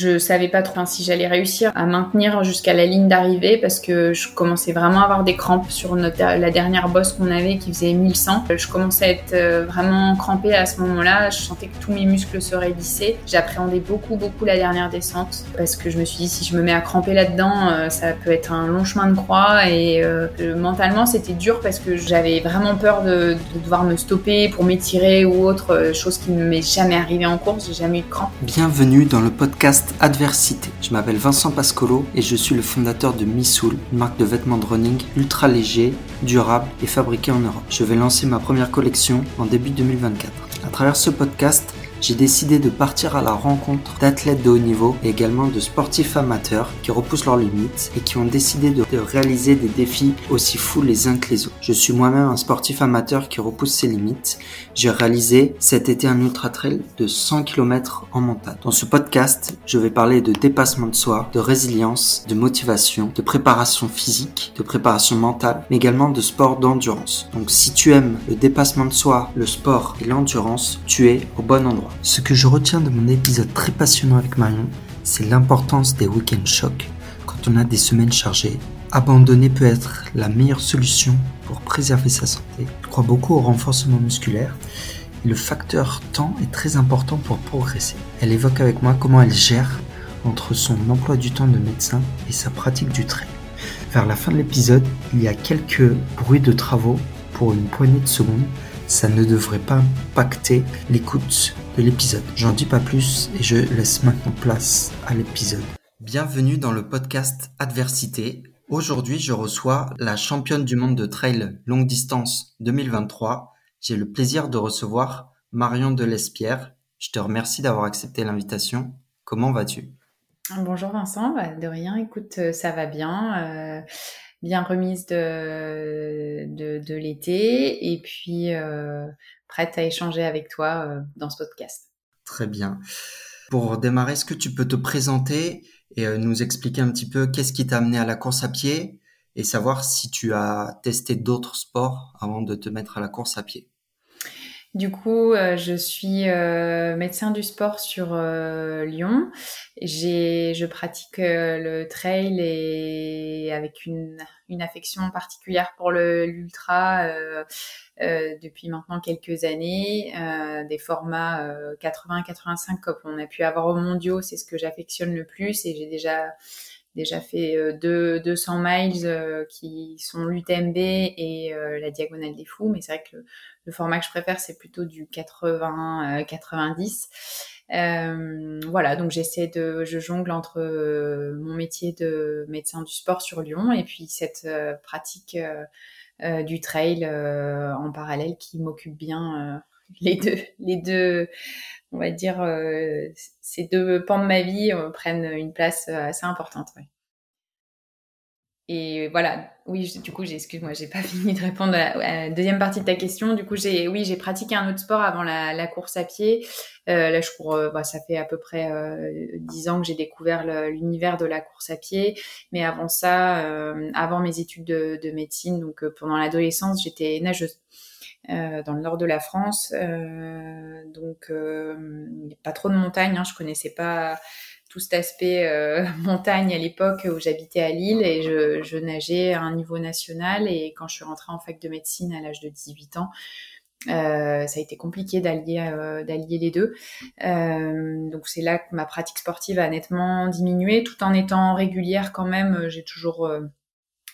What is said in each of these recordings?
Je savais pas trop si j'allais réussir à maintenir jusqu'à la ligne d'arrivée parce que je commençais vraiment à avoir des crampes sur la dernière bosse qu'on avait qui faisait 1100. Je commençais à être euh, vraiment crampée à ce moment-là. Je sentais que tous mes muscles se raidissaient. J'appréhendais beaucoup, beaucoup la dernière descente parce que je me suis dit si je me mets à cramper là-dedans, euh, ça peut être un long chemin de croix et euh, mentalement c'était dur parce que j'avais vraiment peur de, de, devoir me stopper pour m'étirer ou autre chose qui ne m'est jamais arrivé en course. J'ai jamais eu de crampes. Bienvenue dans le podcast Adversité. Je m'appelle Vincent Pascolo et je suis le fondateur de Missoul, une marque de vêtements de running ultra léger, durable et fabriqué en Europe. Je vais lancer ma première collection en début 2024. À travers ce podcast, j'ai décidé de partir à la rencontre d'athlètes de haut niveau et également de sportifs amateurs qui repoussent leurs limites et qui ont décidé de, réaliser des défis aussi fous les uns que les autres. Je suis moi-même un sportif amateur qui repousse ses limites. J'ai réalisé cet été un ultra trail de 100 km en montagne. Dans ce podcast, je vais parler de dépassement de soi, de résilience, de motivation, de préparation physique, de préparation mentale, mais également de sport d'endurance. Donc si tu aimes le dépassement de soi, le sport et l'endurance, tu es au bon endroit. Ce que je retiens de mon épisode très passionnant avec Marion, c'est l'importance des week-end chocs quand on a des semaines chargées. Abandonner peut être la meilleure solution pour préserver sa santé. Je crois beaucoup au renforcement musculaire et le facteur temps est très important pour progresser. Elle évoque avec moi comment elle gère entre son emploi du temps de médecin et sa pratique du trail. Vers la fin de l'épisode, il y a quelques bruits de travaux pour une poignée de secondes ça ne devrait pas impacter l'écoute de l'épisode. J'en dis pas plus et je laisse maintenant place à l'épisode. Bienvenue dans le podcast Adversité. Aujourd'hui, je reçois la championne du monde de trail longue distance 2023. J'ai le plaisir de recevoir Marion Delespierre. Je te remercie d'avoir accepté l'invitation. Comment vas-tu? Bonjour Vincent, bah, de rien, écoute, euh, ça va bien. Euh, bien remise de, de, l'été et puis euh, prête à échanger avec toi euh, dans ce podcast. Très bien. Pour démarrer, est-ce que tu peux te présenter et euh, nous expliquer un petit peu qu'est-ce qui t'a amené à la course à pied et savoir si tu as testé d'autres sports avant de te mettre à la course à pied? Du coup, euh, je suis euh, médecin du sport sur euh, Lyon. J'ai, je pratique le trail et avec une, une affection particulière pour le l'ultra depuis maintenant quelques années. des formats 80-85 comme on a pu avoir au mondiaux, c'est ce que j'affectionne le plus et j'ai déjà déjà fait deux, 200 miles qui sont l'UTMB et la Diagonale des Fous, mais c'est vrai que le format que je préfère, c'est plutôt du 80-90. Euh, euh, voilà, donc j'essaie de, je jongle entre euh, mon métier de médecin du sport sur Lyon et puis cette pratique du trail en parallèle qui m'occupe bien les deux, les deux, on va dire, ces deux pans de ma vie prennent une place assez importante. Ouais. Et voilà, oui, du coup, excuse-moi, j'ai pas fini de répondre à la, deuxième partie de ta question. Du coup, j'ai, oui, j'ai pratiqué un autre sport avant la, course à pied. Euh, là, je cours, euh, bah, ça fait à peu près euh, dix ans que j'ai découvert l'univers de la course à pied. Mais avant ça, euh, avant mes études de, de médecine, donc pendant l'adolescence, j'étais nageuse. Dans le nord de la France, donc pas trop de montagnes. Hein, je connaissais pas tout cet aspect euh, montagne à l'époque où j'habitais à Lille et je, je, nageais à un niveau national. Et quand je suis rentrée en fac de médecine à l'âge de 18 ans, euh, ça a été compliqué d'allier euh, d'allier les deux. Euh, donc c'est là que ma pratique sportive a nettement diminué, tout en étant régulière quand même. J'ai toujours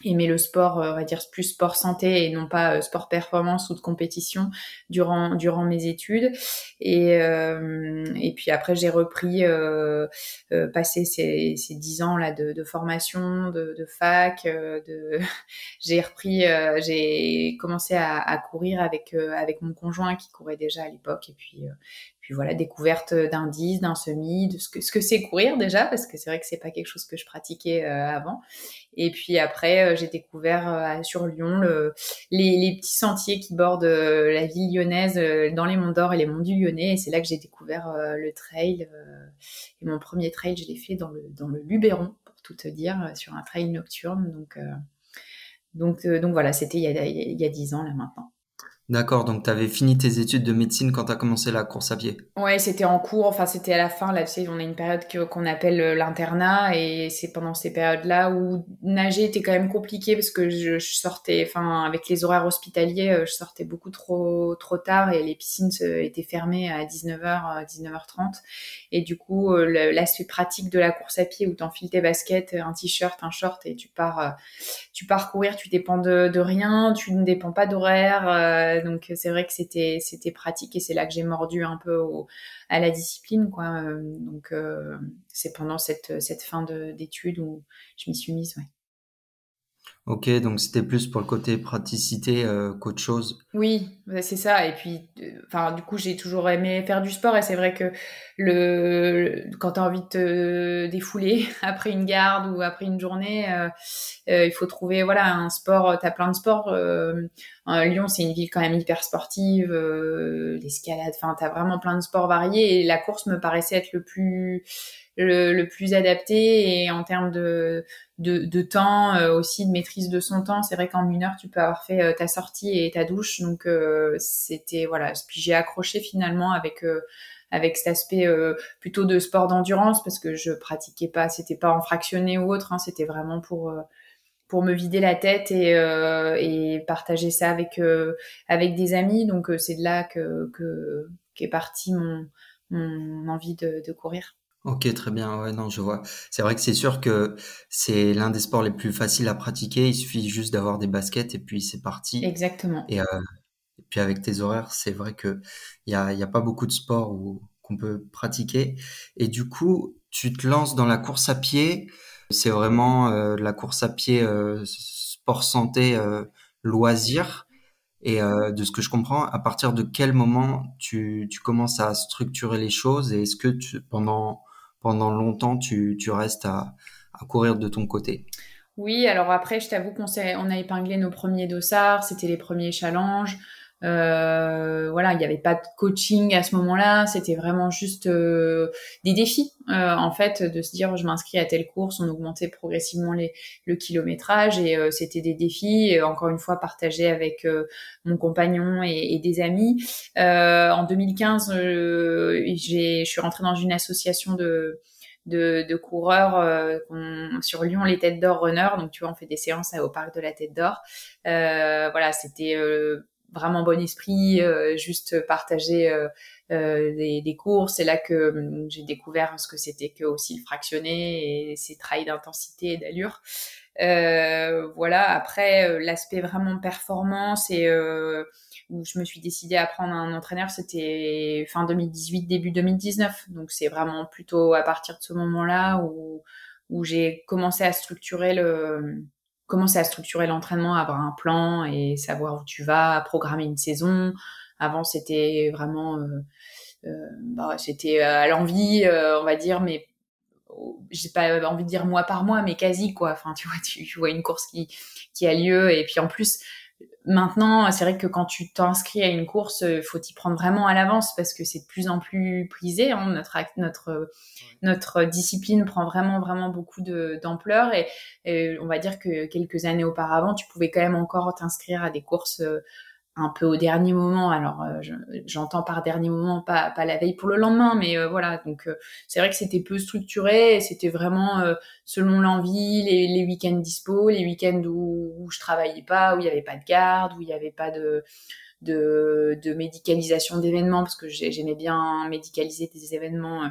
aimer le sport, euh, on va dire plus sport santé et non pas euh, sport performance ou de compétition durant durant mes études. Et euh, et puis après j'ai repris euh, euh, passé ces ces dix ans là de, de formation, de, de fac, de j'ai repris, j'ai commencé à, à, courir avec avec mon conjoint qui courait déjà à l'époque et puis puis voilà, découverte d'indices, d'un semi, de ce que ce que c'est courir déjà, parce que c'est vrai que c'est pas quelque chose que je pratiquais euh, avant. Et puis après, euh, j'ai découvert euh, sur Lyon le, les, les, petits sentiers qui bordent la ville lyonnaise dans les monts d'Or et les monts du Lyonnais. Et c'est là que j'ai découvert le trail. et mon premier trail, je l'ai fait dans le dans le Luberon, pour tout te dire, sur un trail nocturne. Donc donc donc voilà, c'était il y a dix ans là maintenant. D'accord, donc tu avais fini tes études de médecine quand tu as commencé la course à pied. Ouais, c'était en cours, enfin c'était à la fin, là tu sais, on a une période qu'on appelle euh, l'internat et c'est pendant ces périodes-là où nager était quand même compliqué parce que je, sortais, enfin avec les horaires hospitaliers, euh, je sortais beaucoup trop trop tard et les piscines étaient fermées à 19h, 19h30 et du coup euh, l'aspect pratique de la course à pied où tu enfiles tes baskets, un t-shirt, un short et tu pars tu pars courir, tu dépends de, de rien, tu ne dépends pas d'horaire donc c'est vrai que c'était c'était pratique et c'est là que j'ai mordu un peu à la discipline quoi. Euh, donc euh, c'est pendant cette cette fin d'études où je m'y suis mise. Ouais. Ok, donc c'était plus pour le côté praticité euh, qu'autre chose. Oui, c'est ça. Et puis, euh, enfin, du coup, j'ai toujours aimé faire du sport. Et c'est vrai que le, quand tu as envie de te défouler après une garde ou après une journée, euh, il faut trouver voilà un sport. Tu as plein de sports. Lyon, c'est une ville quand même hyper sportive. L'escalade, enfin, tu as vraiment plein de sports variés. Et la course me paraissait être le plus le, plus adapté et en termes de, de, de temps euh, aussi de maîtrise de son temps. C'est vrai qu'en une heure tu peux avoir fait euh, ta sortie et ta douche. Donc euh, c'était voilà. Puis j'ai accroché finalement avec avec cet aspect plutôt de sport d'endurance parce que je pratiquais pas c'était pas en fractionné ou autre hein, c'était vraiment pour pour me vider la tête et, et partager ça avec avec des amis. Donc c'est de là que que qu'est parti mon mon envie de, de courir Ok, très bien. Ouais, non, je vois. C'est vrai que c'est sûr que c'est l'un des sports les plus faciles à pratiquer. Il suffit juste d'avoir des baskets et puis c'est parti. Exactement. Et, euh, et puis avec tes horaires, c'est vrai que il y a, y a pas beaucoup de sports où qu'on peut pratiquer. Et du coup, tu te lances dans la course à pied. C'est vraiment euh, la course à pied euh, sport santé euh, loisir. Et euh, de ce que je comprends, à partir de quel moment tu, tu commences à structurer les choses et est-ce que tu, pendant pendant longtemps, tu, restes à, courir de ton côté. Oui, alors après, je t'avoue qu'on on a épinglé nos premiers dossards, c'était les premiers challenges. Euh, voilà, il n'y avait pas de coaching à ce moment-là, c'était vraiment juste euh, des défis. Euh, en fait, de se dire je m'inscris à telle course, on augmentait progressivement les, le kilométrage et euh, c'était des défis. Et encore une fois, partagés avec euh, mon compagnon et, et des amis. en 2015, j'ai, je suis rentrée dans une association de de, de coureurs euh, sur Lyon les Têtes d'Or Runner. Donc tu vois, on fait des séances au parc de la Tête d'Or. Euh, voilà, c'était euh, vraiment bon esprit, euh, juste partager euh, euh, des, des, cours. C'est là que hum, j'ai découvert ce que c'était que aussi le fractionné et ses trails d'intensité et d'allure. Euh, voilà. Après, l'aspect vraiment performance et où je me suis décidée à prendre un entraîneur, c'était fin 2018, début 2019. Donc c'est vraiment plutôt à partir de ce moment-là où où j'ai commencé à structurer le commencer à structurer l'entraînement, avoir un plan et savoir où tu vas, programmer une saison. Avant, c'était vraiment, euh, euh, bah, c'était à l'envie, euh, on va dire, mais j'ai pas envie de dire mois par mois, mais quasi quoi. Enfin, tu vois, tu vois une course qui qui a lieu et puis en plus, Maintenant, c'est vrai que quand tu t'inscris à une course, il faut t'y prendre vraiment à l'avance parce que c'est de plus en plus prisé. Hein. Notre, notre, notre discipline prend vraiment, vraiment beaucoup d'ampleur et, et, on va dire que quelques années auparavant, tu pouvais quand même encore t'inscrire à des courses euh, un peu au dernier moment. Alors, euh, j'entends par dernier moment, pas, pas la veille pour le lendemain, mais euh, voilà. Donc, euh, c'est vrai que c'était peu structuré. C'était vraiment selon l'envie, les, week-ends dispo, les week-ends où, où, je travaillais pas, où il y avait pas de garde, où il y avait pas de de, de médicalisation d'événements, parce que j'aimais bien médicaliser des événements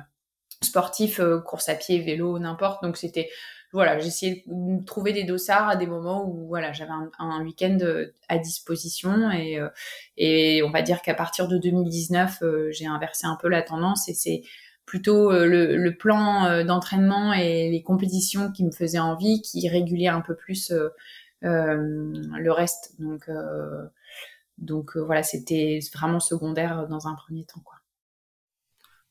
sportifs, course à pied, vélo, n'importe. Donc, c'était voilà, j'essayais de trouver des dossards à des moments où voilà, j'avais un, week-end euh, à disposition et, euh, et on va dire qu'à partir de 2019, euh, j'ai inversé un peu la tendance et c'est plutôt le, plan d'entraînement et les compétitions qui me faisaient envie qui régulaient un peu plus le reste. Donc donc voilà, c'était vraiment secondaire dans un premier temps.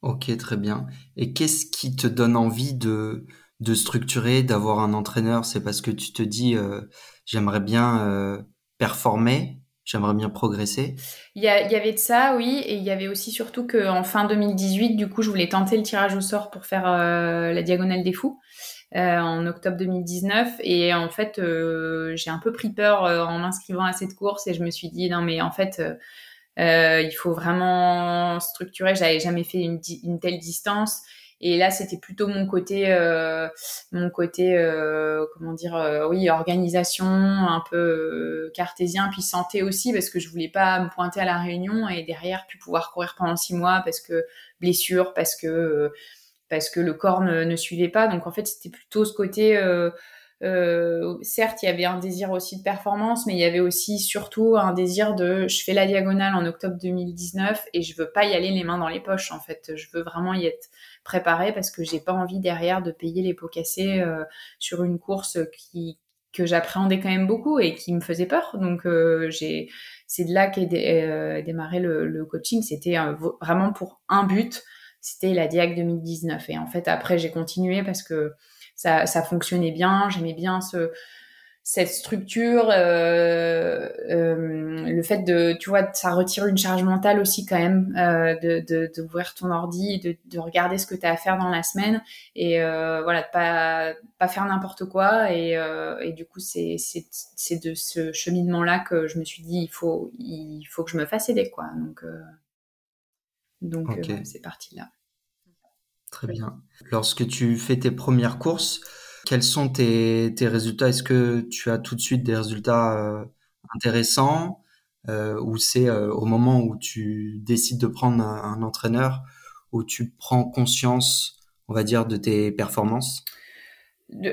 Ok, très bien. Et qu'est-ce qui te donne envie de de structurer, d'avoir un entraîneur, c'est parce que tu te dis euh, j'aimerais bien euh, performer, j'aimerais bien progresser. Il y, avait de ça, oui, et il y avait aussi surtout qu'en fin 2018, du coup, je voulais tenter le tirage au sort pour faire euh, la diagonale des fous. en octobre 2019. Et en fait, j'ai un peu pris peur en m'inscrivant à cette course et je me suis dit non mais en fait il faut vraiment structurer. J'avais jamais fait une, une telle distance. Et là, c'était plutôt mon côté, euh, mon côté, euh, comment dire, euh, oui, organisation, un peu euh, cartésien, puis santé aussi, parce que je voulais pas me pointer à la réunion et derrière puis pouvoir courir pendant six mois parce que blessure, parce que parce que le corps ne, ne suivait pas. Donc en fait, c'était plutôt ce côté euh, certes, il y avait un désir aussi de performance, mais il y avait aussi surtout un désir de je fais la diagonale en octobre 2019 et je veux pas y aller les mains dans les poches en fait. Je veux vraiment y être préparée parce que j'ai pas envie derrière de payer les pots cassés euh, sur une course qui que j'appréhendais quand même beaucoup et qui me faisait peur. Donc euh, j'ai c'est de là qu'est démarré le, le coaching. C'était vraiment pour un but, c'était la Diag 2019. Et en fait après j'ai continué parce que ça, ça fonctionnait bien, j'aimais bien ce cette structure, euh, euh, le fait de, tu vois, ça retire une charge mentale aussi quand même, euh, de d'ouvrir ton ordi, de, de regarder ce que tu as à faire dans la semaine et voilà, de pas pas faire n'importe quoi et, et du coup c'est de ce cheminement là que je me suis dit il faut il faut que je me fasse aider quoi donc donc c'est parti là. Très bien. Lorsque tu fais tes premières courses, quels sont tes, résultats? Est-ce que tu as tout de suite des résultats euh, intéressants euh, ou c'est euh, au moment où tu décides de prendre un, entraîneur où tu prends conscience, on va dire, de tes performances?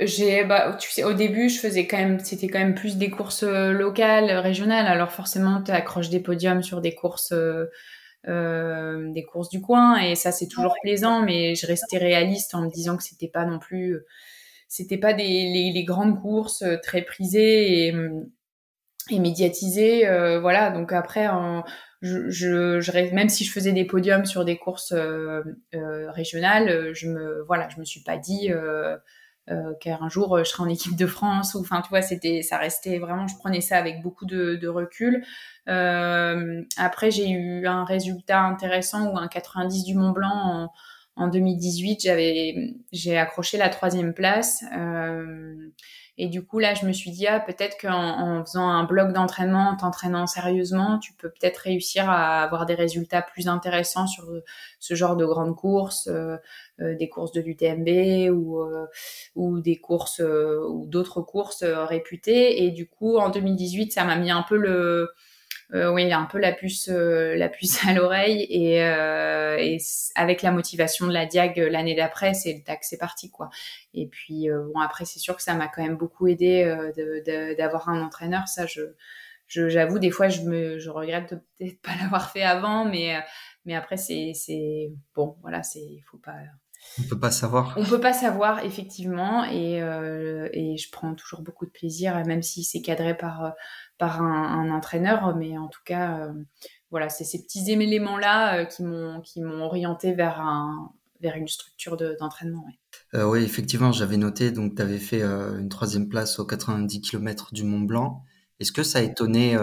J'ai bah, tu sais au début je faisais quand même c'était quand même plus des courses locales régionales. Alors forcément tu accroches des podiums sur des courses des courses du coin et ça c'est toujours plaisant mais je restais réaliste en me disant que c'était pas non plus c'était pas des les, les, grandes courses euh, très prisées et, et médiatisées euh, voilà. Donc après en, je, je, je, même si je faisais des podiums sur des courses euh, régionales je me voilà je me suis pas dit euh, qu'un jour je serai en équipe de France ou enfin tu vois c'était ça restait vraiment je prenais ça avec beaucoup de, de recul. Euh, après j'ai eu un résultat intéressant ou un 90 du Mont Blanc en, en 2018 j'avais j'ai accroché la troisième place euh, et du coup, là, je me suis dit, ah, peut-être qu'en en faisant un bloc d'entraînement, en t'entraînant sérieusement, tu peux peut-être réussir à avoir des résultats plus intéressants sur ce genre de grandes courses, euh, euh, des courses de l'UTMB ou, euh, ou des courses ou d'autres courses réputées. Et du coup, en 2018, ça m'a mis un peu le, euh, oui, un peu la puce, euh, la puce à l'oreille et, euh, et, avec la motivation de la Diag l'année d'après, c'est le tac, c'est parti quoi. Et puis bon après c'est sûr que ça m'a quand même beaucoup aidé d'avoir un entraîneur, ça je j'avoue des fois je me je regrette peut-être pas l'avoir fait avant, mais mais après c'est c'est bon voilà c'est il faut pas on peut pas savoir. On peut pas savoir effectivement, et, euh, et je prends toujours beaucoup de plaisir, même si c'est cadré par par un, entraîneur, mais en tout cas, euh, voilà, c'est ces petits éléments-là euh, qui m'ont qui m'ont orienté vers un vers une structure d'entraînement. oui, effectivement, j'avais noté, donc tu avais fait une troisième place aux 90 km du Mont Blanc. Est-ce que ça a étonné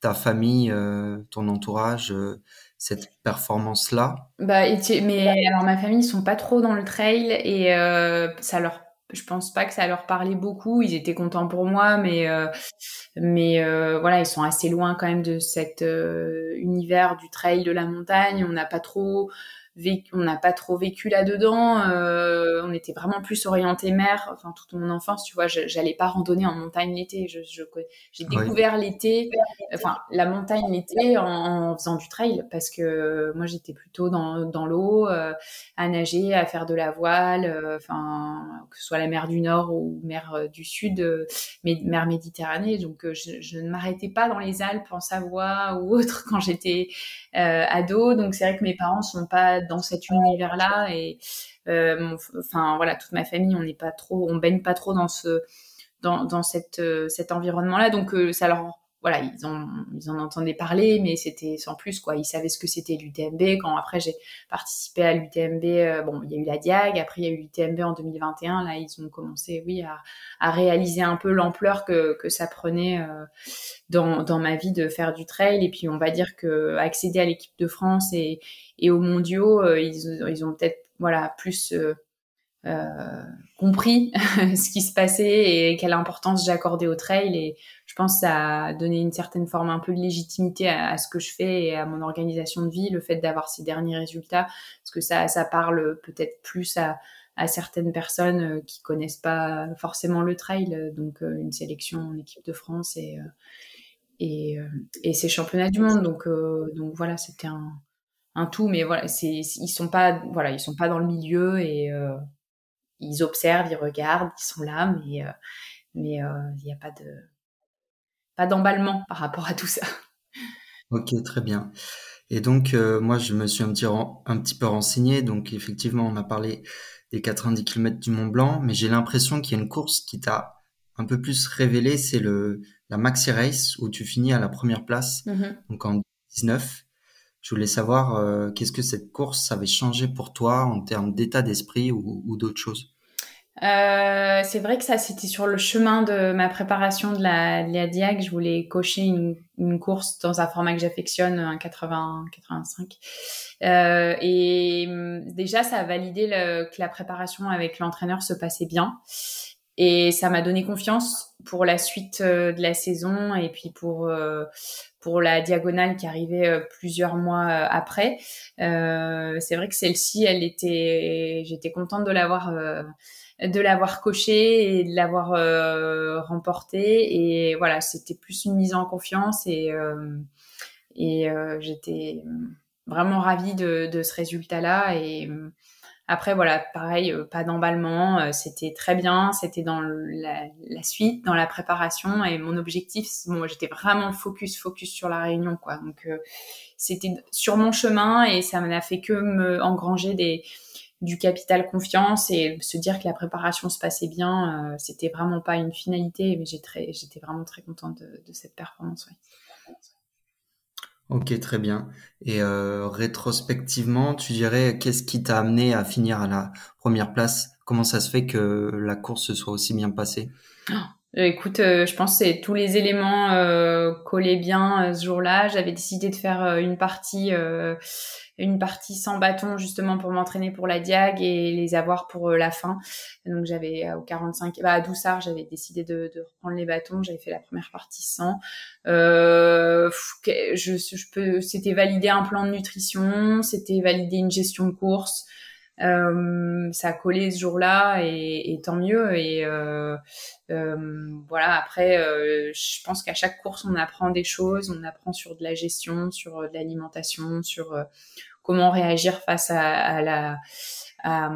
ta famille, ton entourage cette performance-là? Bah, mais alors ma famille, ils sont pas trop dans le trail et euh, ça leur, je pense pas que ça leur parlait beaucoup. Ils étaient contents pour moi, mais euh, mais euh, voilà, ils sont assez loin quand même de cet univers du trail de la montagne. On n'a pas trop on n'a pas trop vécu là-dedans. Euh, on était vraiment plus orienté mer. Enfin, toute mon enfance, tu vois, j'allais pas randonner en montagne l'été. Je, j'ai découvert l'été, enfin la montagne l'été en, faisant du trail parce que moi j'étais plutôt dans, dans l'eau, euh, à nager, à faire de la voile, euh, enfin que ce soit la mer du Nord ou mer du Sud, mais mer Méditerranée. Donc je, je ne m'arrêtais pas dans les Alpes, en Savoie ou autre quand j'étais ado. Donc c'est vrai que mes parents sont pas dans cet univers-là et euh, enfin voilà, toute ma famille, on n'est pas trop, on baigne pas trop dans ce dans, dans cette, euh, cet environnement-là, donc euh, ça leur voilà, ils, ont, ils en entendaient parler, mais c'était sans plus, quoi. Ils savaient ce que c'était l'UTMB. Quand après j'ai participé à l'UTMB, bon, il y a eu la Diag, après il y a eu l'UTMB en 2021. Là, ils ont commencé, oui, à, à réaliser un peu l'ampleur que, que ça prenait dans, dans ma vie de faire du trail. Et puis, on va dire que accéder à l'équipe de France et, et aux mondiaux, euh, ils, ils, ont peut-être voilà plus euh, compris ce qui se passait et quelle importance j'accordais au trail. Et je pense que ça a donné une certaine forme un peu de légitimité à, ce que je fais et à mon organisation de vie, le fait d'avoir ces derniers résultats, parce que ça, ça parle peut-être plus à, à certaines personnes euh, qui connaissent pas forcément le trail, donc euh, une sélection en équipe de France et euh, et, et ces championnats du monde. Donc donc voilà, c'était un, un tout, mais voilà, c'est ils sont pas voilà, ils sont pas dans le milieu et ils observent, ils regardent, ils sont là, mais mais il n'y a pas de pas d'emballement par rapport à tout ça. Ok, très bien. Et donc, moi, je me suis un petit, un petit peu renseigné. Donc, effectivement, on a parlé des 90 km du Mont Blanc, mais j'ai l'impression qu'il y a une course qui t'a un peu plus révélé, c'est le la Maxi Race où tu finis à la première place, mm-hmm. donc en 19. Je voulais savoir euh, qu'est-ce que cette course avait changé pour toi en termes d'état d'esprit ou, ou d'autres choses? Euh, c'est vrai que ça, c'était sur le chemin de ma préparation de la, de la Diag. Je voulais cocher une, course dans un format que j'affectionne, un 80-85. Euh, et hum, déjà, ça a validé que la préparation avec l'entraîneur se passait bien. Et ça m'a donné confiance pour la suite de la saison et puis pour pour la diagonale qui arrivait euh, plusieurs mois après. Euh, c'est vrai que celle-ci, elle était, j'étais contente de l'avoir de l'avoir coché et de l'avoir euh, remporté. Et voilà, c'était plus une mise en confiance et, euh, et euh, j'étais vraiment ravie de, de ce résultat-là. Et après, voilà, pareil, pas d'emballement, c'était très bien, c'était dans la, la, suite, dans la préparation. Et mon objectif, bon, j'étais vraiment focus, focus sur la réunion, quoi. Donc, c'était sur mon chemin et ça n'a fait que me engranger des du capital confiance et se dire que la préparation se passait bien, euh, c'était vraiment pas une finalité, mais j'étais vraiment très contente de, cette performance. Ok, très bien. Et euh, rétrospectivement, tu dirais qu'est-ce qui t'a amené à finir à la première place? Comment ça se fait que la course se soit aussi bien passée? Oh, Écoute, euh, je pense que tous les éléments euh, collaient bien ce jour-là. J'avais décidé de faire une partie une partie sans bâton justement pour m'entraîner pour la diag et les avoir pour euh, la fin. Donc j'avais euh, au 45, bah, à Doussard, j'avais décidé de, de, reprendre les bâtons. J'avais fait la première partie sans. Euh, je, je peux, c'était valider un plan de nutrition, c'était valider une gestion de course. Euh, ça a collé ce jour-là et, et, tant mieux. Et euh, euh, voilà, après, euh, je pense qu'à chaque course, on apprend des choses. On apprend sur de la gestion, sur de l'alimentation, sur comment réagir face à, à la à,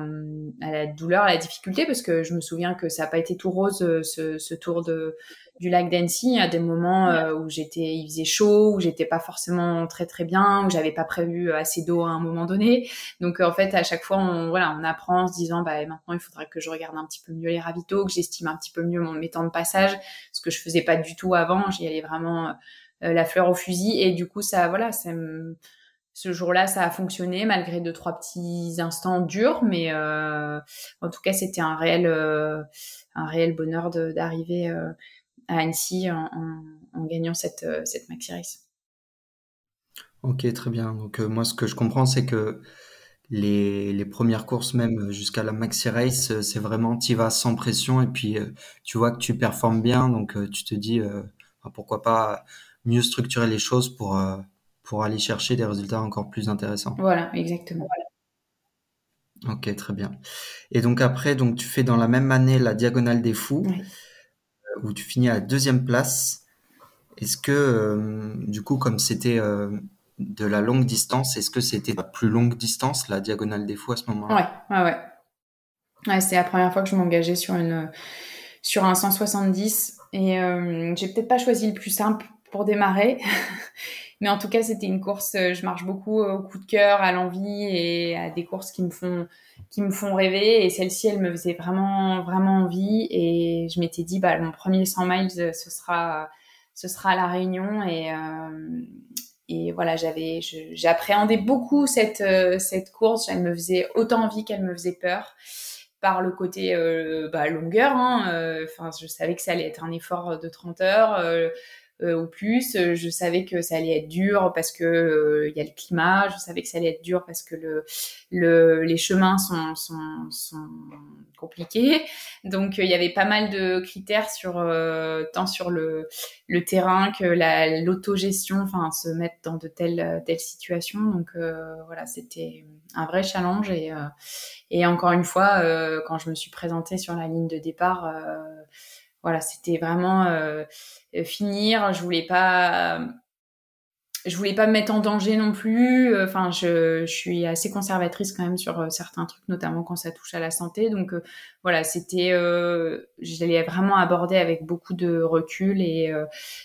à, la douleur, à la difficulté, parce que je me souviens que ça n'a pas été tout rose ce, ce tour de du lac d'Annecy à des moments euh, où j'étais, il faisait chaud, où j'étais pas forcément très très bien, où j'avais pas prévu assez d'eau à un moment donné. Donc en fait, à chaque fois, on, voilà, on apprend en se disant, bah maintenant, il faudrait que je regarde un petit peu mieux les ravitaux, que j'estime un petit peu mieux mon mes temps de passage, ce que je faisais pas du tout avant. J'y allais vraiment euh, la fleur au fusil, et du coup, ça, voilà, ça ce jour-là, ça a fonctionné malgré deux trois petits instants durs, mais euh, en tout cas, c'était un réel, un réel bonheur d'arriver à Annecy en, gagnant cette, euh, cette maxi race. Ok, très bien. Donc euh, moi, ce que je comprends, c'est que les, les, premières courses, même jusqu'à la maxi race, euh, c'est vraiment tu vas sans pression et puis tu vois que tu performes bien, donc tu te dis pourquoi pas mieux structurer les choses pour pour aller chercher des résultats encore plus intéressants. Voilà, exactement. Ok, très bien. Et donc après, donc tu fais dans la même année la diagonale des fous. Oui où tu finis à la deuxième place. Est-ce que, euh, du coup, comme c'était euh, de la longue distance, est-ce que c'était la plus longue distance, la diagonale des fous à ce moment-là? Ouais, ouais, ouais. c'était la première fois que je m'engageais sur, sur un 170. Et euh, j'ai peut-être pas choisi le plus simple pour démarrer. Mais en tout cas, c'était une course, je marche beaucoup au coup de cœur, à l'envie et à des courses qui me font qui me font rêver. Et celle-ci, elle me faisait vraiment, vraiment envie. Et je m'étais dit, bah, mon premier 100 miles, ce sera, ce sera à la Réunion. Et, euh, et voilà, j'avais, j'appréhendais beaucoup cette, euh, cette course. Elle me faisait autant envie qu'elle me faisait peur par le côté euh, bah, longueur. Hein. Enfin, je savais que ça allait être un effort de 30 heures. Ou plus. Je savais que ça allait être dur parce que il y a le climat. Je savais que ça allait être dur parce que le, le les chemins sont, sont, sont compliqués. Donc il y avait pas mal de critères sur tant sur le, le terrain que la l'autogestion, enfin se mettre dans de telles telles situations. Donc voilà, c'était un vrai challenge et et encore une fois, quand je me suis présentée sur la ligne de départ voilà, c'était vraiment euh, finir. Je voulais pas, je voulais pas me mettre en danger non plus. Enfin, je, suis assez conservatrice quand même sur euh, certains trucs, notamment quand ça touche à la santé. Donc euh, voilà, c'était, euh, je l'ai vraiment abordé avec beaucoup de recul et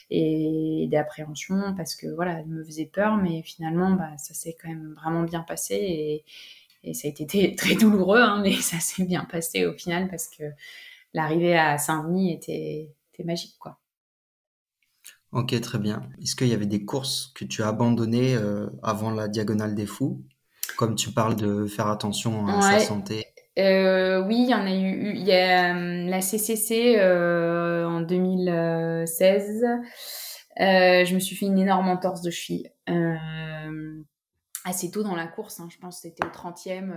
et d'appréhension parce que voilà, elle me faisait peur, mais finalement, bah, ça s'est quand même vraiment bien passé et et ça a été très douloureux, hein, mais ça s'est bien passé au final parce que l'arrivée à Saint-Denis était, magique, quoi. Ok, très bien. Est-ce qu'il y avait des courses que tu as abandonnées euh, avant la Diagonale des Fous? Comme tu parles de faire attention à sa santé. Euh, oui, il y en a eu. Il y a euh, la CCC en 2016. je me suis fait une énorme entorse de cheville. assez tôt dans la course, hein. je pense que c'était au 30e.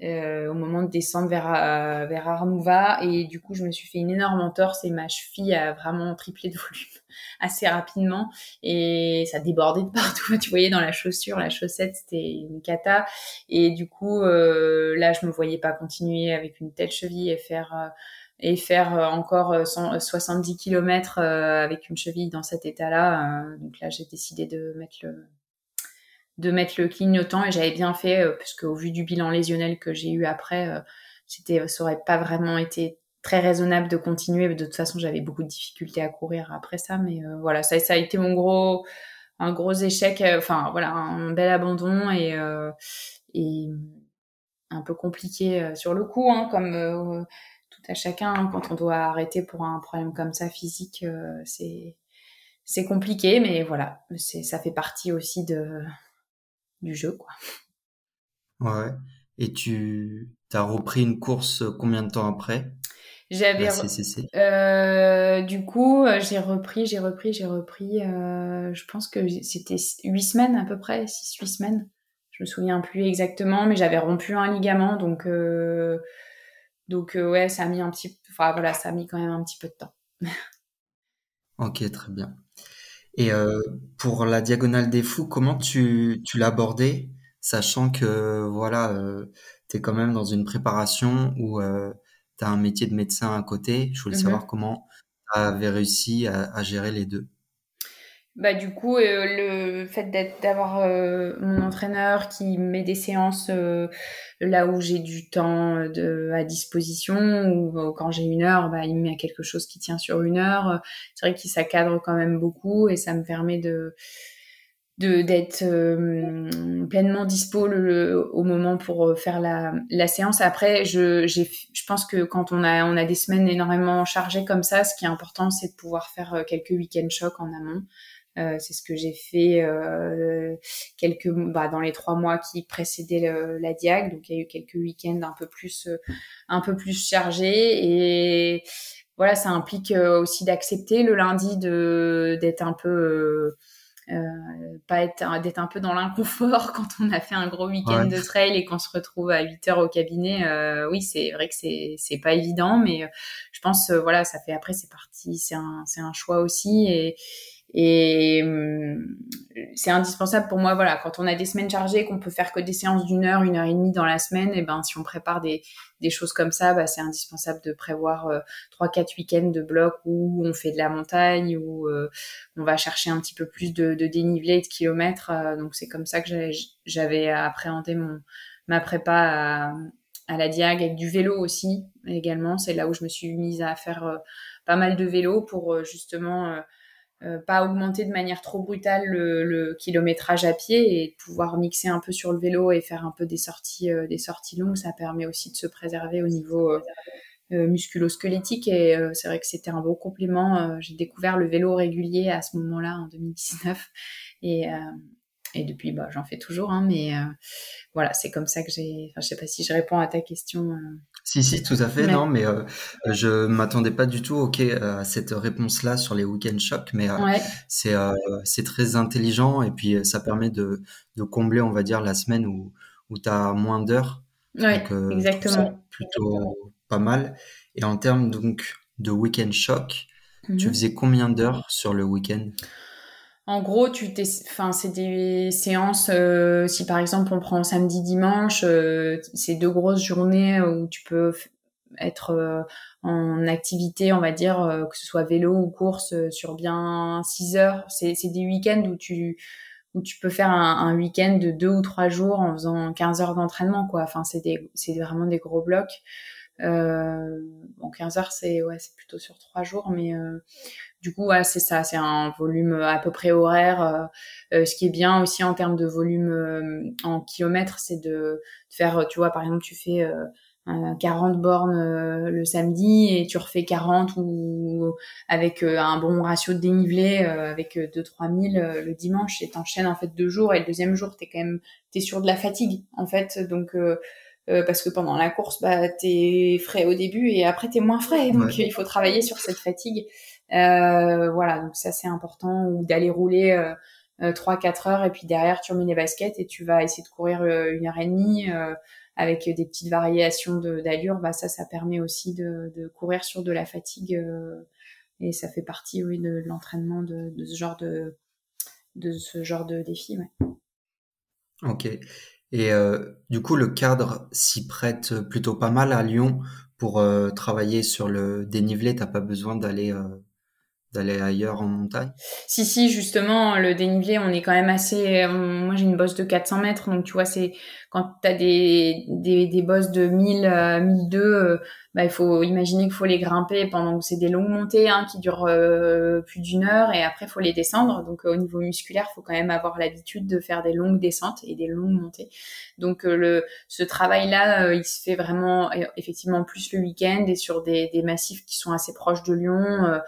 Euh, au moment de descendre vers, euh, vers Arnouva. Et du coup, je me suis fait une énorme entorse et ma cheville a vraiment triplé de volume assez rapidement. Et ça débordait de partout. Tu voyais dans la chaussure, la chaussette, c'était une cata. Et du coup, euh, là, je me voyais pas continuer avec une telle cheville et faire euh, et faire encore 170 km avec une cheville dans cet état-là. donc là, j'ai décidé de mettre le, de mettre le clignotant et j'avais bien fait euh, parce qu'au vu du bilan lésionnel que j'ai eu après, euh, c'était, ça aurait pas vraiment été très raisonnable de continuer. De toute façon, j'avais beaucoup de difficultés à courir après ça, mais euh, voilà, ça, ça a été mon gros, un gros échec. Enfin voilà, un bel abandon et et un peu compliqué sur le coup, hein, comme tout à chacun hein, quand on doit arrêter pour un problème comme ça physique, c'est c'est compliqué, mais voilà, c'est ça fait partie aussi de du jeu, quoi. Ouais. Et tu as repris une course combien de temps après? J'avais euh, du coup euh, j'ai repris, j'ai repris, j'ai repris. Euh, je pense que c'était huit semaines à peu près, six huit semaines. Je me souviens plus exactement, mais j'avais rompu un ligament, donc euh, donc euh, ouais, ça a mis un petit, enfin voilà, ça a mis quand même un petit peu de temps. ok, très bien. Et euh, pour la diagonale des fous, comment tu, tu l'as abordé, sachant que voilà, euh, tu es quand même dans une préparation où euh, tu as un métier de médecin à côté. Je voulais mmh savoir comment tu avais réussi à, à gérer les deux. Bah du coup, euh, le fait d'avoir euh, mon entraîneur qui met des séances euh, là où j'ai du temps de, à disposition ou quand j'ai une heure, bah, il me met quelque chose qui tient sur une heure. C'est vrai que ça cadre quand même beaucoup et ça me permet de d'être pleinement dispo le, au moment pour faire la, la séance. Après, je, je pense que quand on a, on a des semaines énormément chargées comme ça, ce qui est important, c'est de pouvoir faire quelques week-end chocs en amont. Euh, c'est ce que j'ai fait euh, quelques bah, dans les trois mois qui précédaient la diag. Donc il y a eu quelques week-ends un peu plus euh, un peu plus chargés et voilà, ça implique aussi d'accepter le lundi de d'être un peu euh, pas être d'être un peu dans l'inconfort quand on a fait un gros week-end de trail et qu'on se retrouve à 8 heures au cabinet. Euh, oui, c'est vrai que c'est c'est pas évident, mais je pense voilà, ça fait après c'est parti, c'est un c'est un choix aussi et et hum, c'est indispensable pour moi, voilà, quand on a des semaines chargées, qu'on peut faire que des séances d'une heure, une heure et demie dans la semaine, et ben si on prépare des, des choses comme ça, bah, c'est indispensable de prévoir euh, trois, quatre week-ends de bloc où on fait de la montagne, où euh, on va chercher un petit peu plus de, de dénivelé, de kilomètres. Euh, donc c'est comme ça que j'avais appréhendé mon ma prépa à, à la Diag avec du vélo aussi également. C'est là où je me suis mise à faire pas mal de vélo pour justement euh, pas augmenter de manière trop brutale le, kilométrage à pied et pouvoir mixer un peu sur le vélo et faire un peu des sorties euh, des sorties longues ça permet aussi de se préserver au niveau euh, musculo-squelettique et c'est vrai que c'était un beau complément j'ai découvert le vélo régulier à ce moment-là en 2019 et et depuis, bah, j'en fais toujours, hein, mais voilà, c'est comme ça que j'ai. Enfin, je sais pas si je réponds à ta question. Si, si, tout à fait, non, mais euh, je m'attendais pas du tout ok, à cette réponse-là sur les week-end shocks, mais c'est c'est très intelligent et puis ça permet de, de combler, on va dire, la semaine où, où tu as moins d'heures. Oui, exactement. Plutôt pas mal. Et en termes donc de week-end choc, tu mmh faisais combien d'heures sur le week-end? En gros, tu enfin, c'est des séances. Euh, si par exemple on prend samedi, dimanche, euh, c'est deux grosses journées où tu peux être euh, en activité, on va dire, que ce soit vélo ou course, sur bien 6 heures. C'est des week-ends où tu où tu peux faire un, un week-end de deux ou trois jours en faisant 15 heures d'entraînement, quoi. Enfin, c'est c'est vraiment des gros blocs. Euh, bon, 15 heures, c'est ouais, c'est plutôt sur trois jours, mais euh, du coup, ouais, c'est ça, c'est un volume à peu près horaire. Euh, euh ce qui est bien aussi en termes de volume euh, en kilomètres, c'est de, faire, tu vois, par exemple, tu fais 40 bornes le samedi et tu refais 40 ou avec un bon ratio de dénivelé avec 2-3 000 le dimanche et t'enchaînes en fait deux jours et le deuxième jour t'es quand même t'es sur de la fatigue en fait donc euh, parce que pendant la course, bah, t'es frais au début et après t'es moins frais, donc il faut travailler sur cette fatigue. Euh, voilà, donc ça c'est important, ou d'aller rouler euh, euh, trois 4 quatre heures et puis derrière tu remets les baskets et tu vas essayer de courir une heure et demie avec des petites variations d'allure. Bah ça, ça permet aussi de, de courir sur de la fatigue et ça fait partie, oui, de, l'entraînement de, de, ce genre de de ce genre de défi. Ouais. Ok. Et euh, du coup, le cadre s'y prête plutôt pas mal à Lyon pour euh, travailler sur le dénivelé. T'as pas besoin d'aller euh, d'aller ailleurs en montagne? Si, si, justement, le dénivelé, on est quand même assez... Moi, j'ai une bosse de 400 mètres, donc tu vois, c'est quand tu as des, des, des bosses de 1000, euh, 1002, euh, bah, il faut imaginer qu'il faut les grimper pendant que c'est des longues montées hein, qui durent euh, plus d'une heure, et après, faut les descendre. Donc, au niveau musculaire, faut quand même avoir l'habitude de faire des longues descentes et des longues montées. Donc, le, ce travail-là, il se fait vraiment, effectivement, plus le week-end et sur des, des massifs qui sont assez proches de Lyon.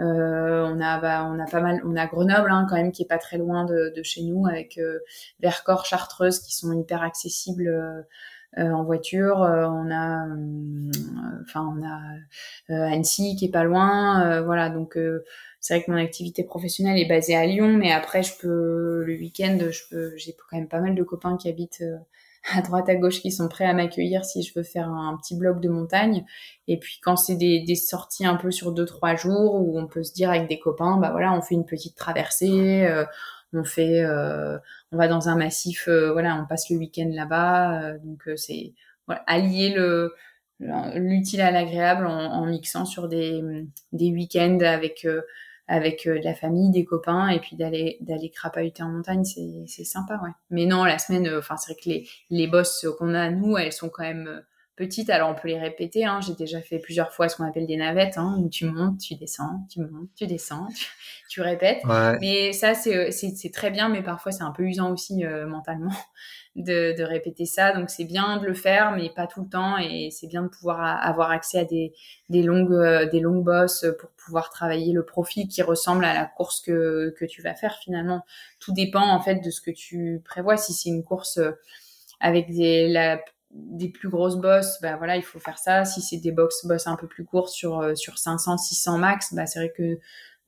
Euh, on a bah, on a pas mal, on a Grenoble hein, quand même qui est pas très loin de, de chez nous avec euh, Vercors, Chartreuse qui sont hyper accessibles euh, euh en voiture. Euh, on a enfin on a Annecy qui est pas loin. voilà donc c'est vrai que mon activité professionnelle est basée à Lyon, mais après je peux le week-end je peux j'ai quand même pas mal de copains qui habitent à droite à gauche qui sont prêts à m'accueillir si je veux faire un petit bloc de montagne. Et puis quand c'est des, des, sorties un peu sur deux trois jours où on peut se dire avec des copains, bah voilà, on fait une petite traversée, euh, on fait, euh, on va dans un massif, euh, voilà, on passe le week-end là-bas. donc c'est voilà, allier le l'utile à l'agréable en, en, mixant sur des, des week-ends avec avec euh, la famille, des copains, et puis d'aller d'aller crapahuter en montagne, c'est c'est sympa, ouais. Mais non, la semaine, euh, enfin c'est vrai que les les bosses qu'on a nous, elles sont quand même euh, petites, alors on peut les répéter. Hein. J'ai déjà fait plusieurs fois ce qu'on appelle des navettes, hein, où tu montes, tu descends, tu montes, tu descends, tu, répètes. Mais ça, c'est c'est très bien, mais parfois c'est un peu usant aussi mentalement de, de, répéter ça. Donc c'est bien de le faire, mais pas tout le temps. Et c'est bien de pouvoir avoir accès à des, des longues, euh, des longues bosses pour pouvoir travailler le profil qui ressemble à la course que, que tu vas faire finalement. Tout dépend en fait de ce que tu prévois. Si c'est une course euh, avec des, la, des plus grosses bosses, bah voilà, il faut faire ça. Si c'est des box bosses un peu plus courtes sur euh, sur 500, 600 max, bah c'est vrai que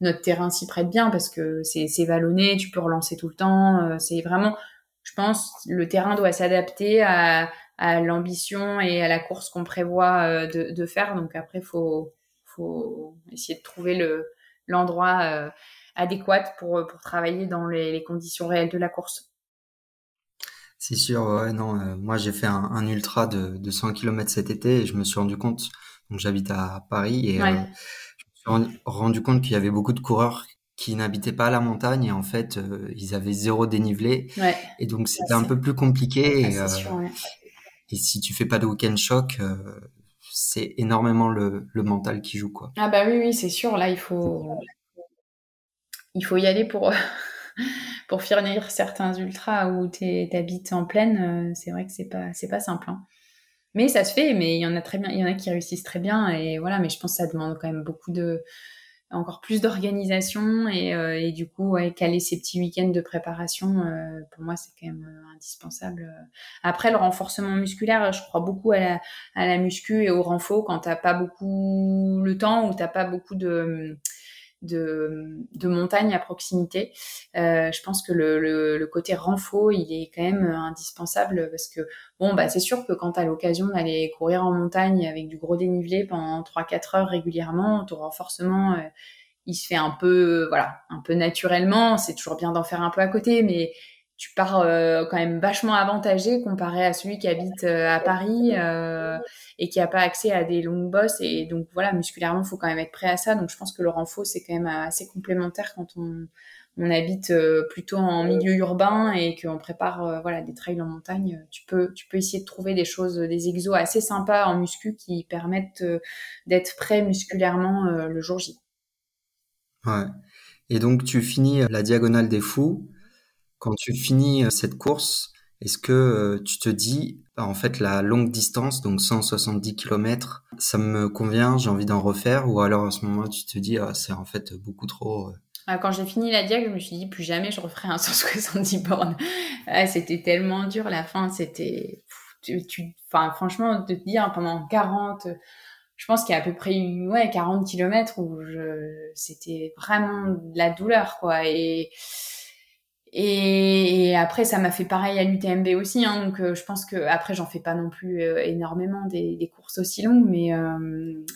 notre terrain s'y prête bien parce que c'est c'est vallonné, tu peux relancer tout le temps. c'est vraiment je pense le terrain doit s'adapter à, à l'ambition et à la course qu'on prévoit euh, de, de, faire. Donc après, faut faut essayer de trouver le l'endroit euh, adéquat pour pour travailler dans les, les, conditions réelles de la course. C'est sûr, ouais, non. Euh, moi, j'ai fait un, un, ultra de, de 100 km cet été et je me suis rendu compte. Donc, j'habite à Paris et je me suis rendu compte qu'il y avait beaucoup de coureurs qui n'habitaient pas à la montagne et en fait euh, ils avaient zéro dénivelé. Et donc c'était un peu plus compliqué et, euh, et, si tu fais pas de week-end choc euh, c'est énormément le, le, mental qui joue quoi. Ah bah oui oui c'est sûr. Là il faut il faut y aller pour pour finir certains ultras où tu habites en pleine c'est vrai que c'est pas c'est pas simple hein. mais ça se fait mais il y en a très bien il y en a qui réussissent très bien et voilà mais je pense que ça demande quand même beaucoup de encore plus d'organisation et, euh, et, du coup ouais, caler ces petits week-ends de préparation euh, pour moi c'est quand même euh, indispensable. Après le renforcement musculaire je crois beaucoup à la, à la muscu et au renfort quand t'as pas beaucoup le temps ou t'as pas beaucoup de de, de montagne à proximité. Euh, je pense que le, le, le, côté renfort, il est quand même indispensable parce que bon, bah c'est sûr que quand tu as l'occasion d'aller courir en montagne avec du gros dénivelé pendant 3-4 heures régulièrement, ton renforcement, euh, il se fait un peu, voilà, un peu naturellement. C'est toujours bien d'en faire un peu à côté, mais tu pars euh, quand même vachement avantagé comparé à celui qui habite euh, à Paris euh, et qui a pas accès à des longues bosses. Et donc voilà musculairement faut quand même être prêt à ça. Donc je pense que le renfort c'est quand même assez complémentaire quand on, on habite plutôt en milieu urbain et qu'on prépare voilà des trails en montagne. Tu peux tu peux essayer de trouver des choses des exos assez sympas en muscu qui permettent d'être prêt musculairement le jour J. Ouais. Et donc tu finis la diagonale des fous quand tu finis euh, cette course, est-ce que euh, tu te dis, bah, en fait, la longue distance, donc 170 km, ça me convient, j'ai envie d'en refaire, ou alors à ce moment-là, tu te dis, ah, c'est en fait beaucoup trop. Euh. Ah, quand j'ai fini la diag, je me suis dit, plus jamais je referai un 170 bornes. Ah, c'était tellement dur, la fin, c'était. Tu, enfin, franchement, de te dire pendant 40, je pense qu'il y a à peu près ouais, 40 km où je, c'était vraiment de la douleur, quoi. Et et, après, ça m'a fait pareil à l'UTMB aussi. Hein, donc, euh, je pense que après, j'en fais pas non plus euh, énormément des, courses aussi longues, mais euh,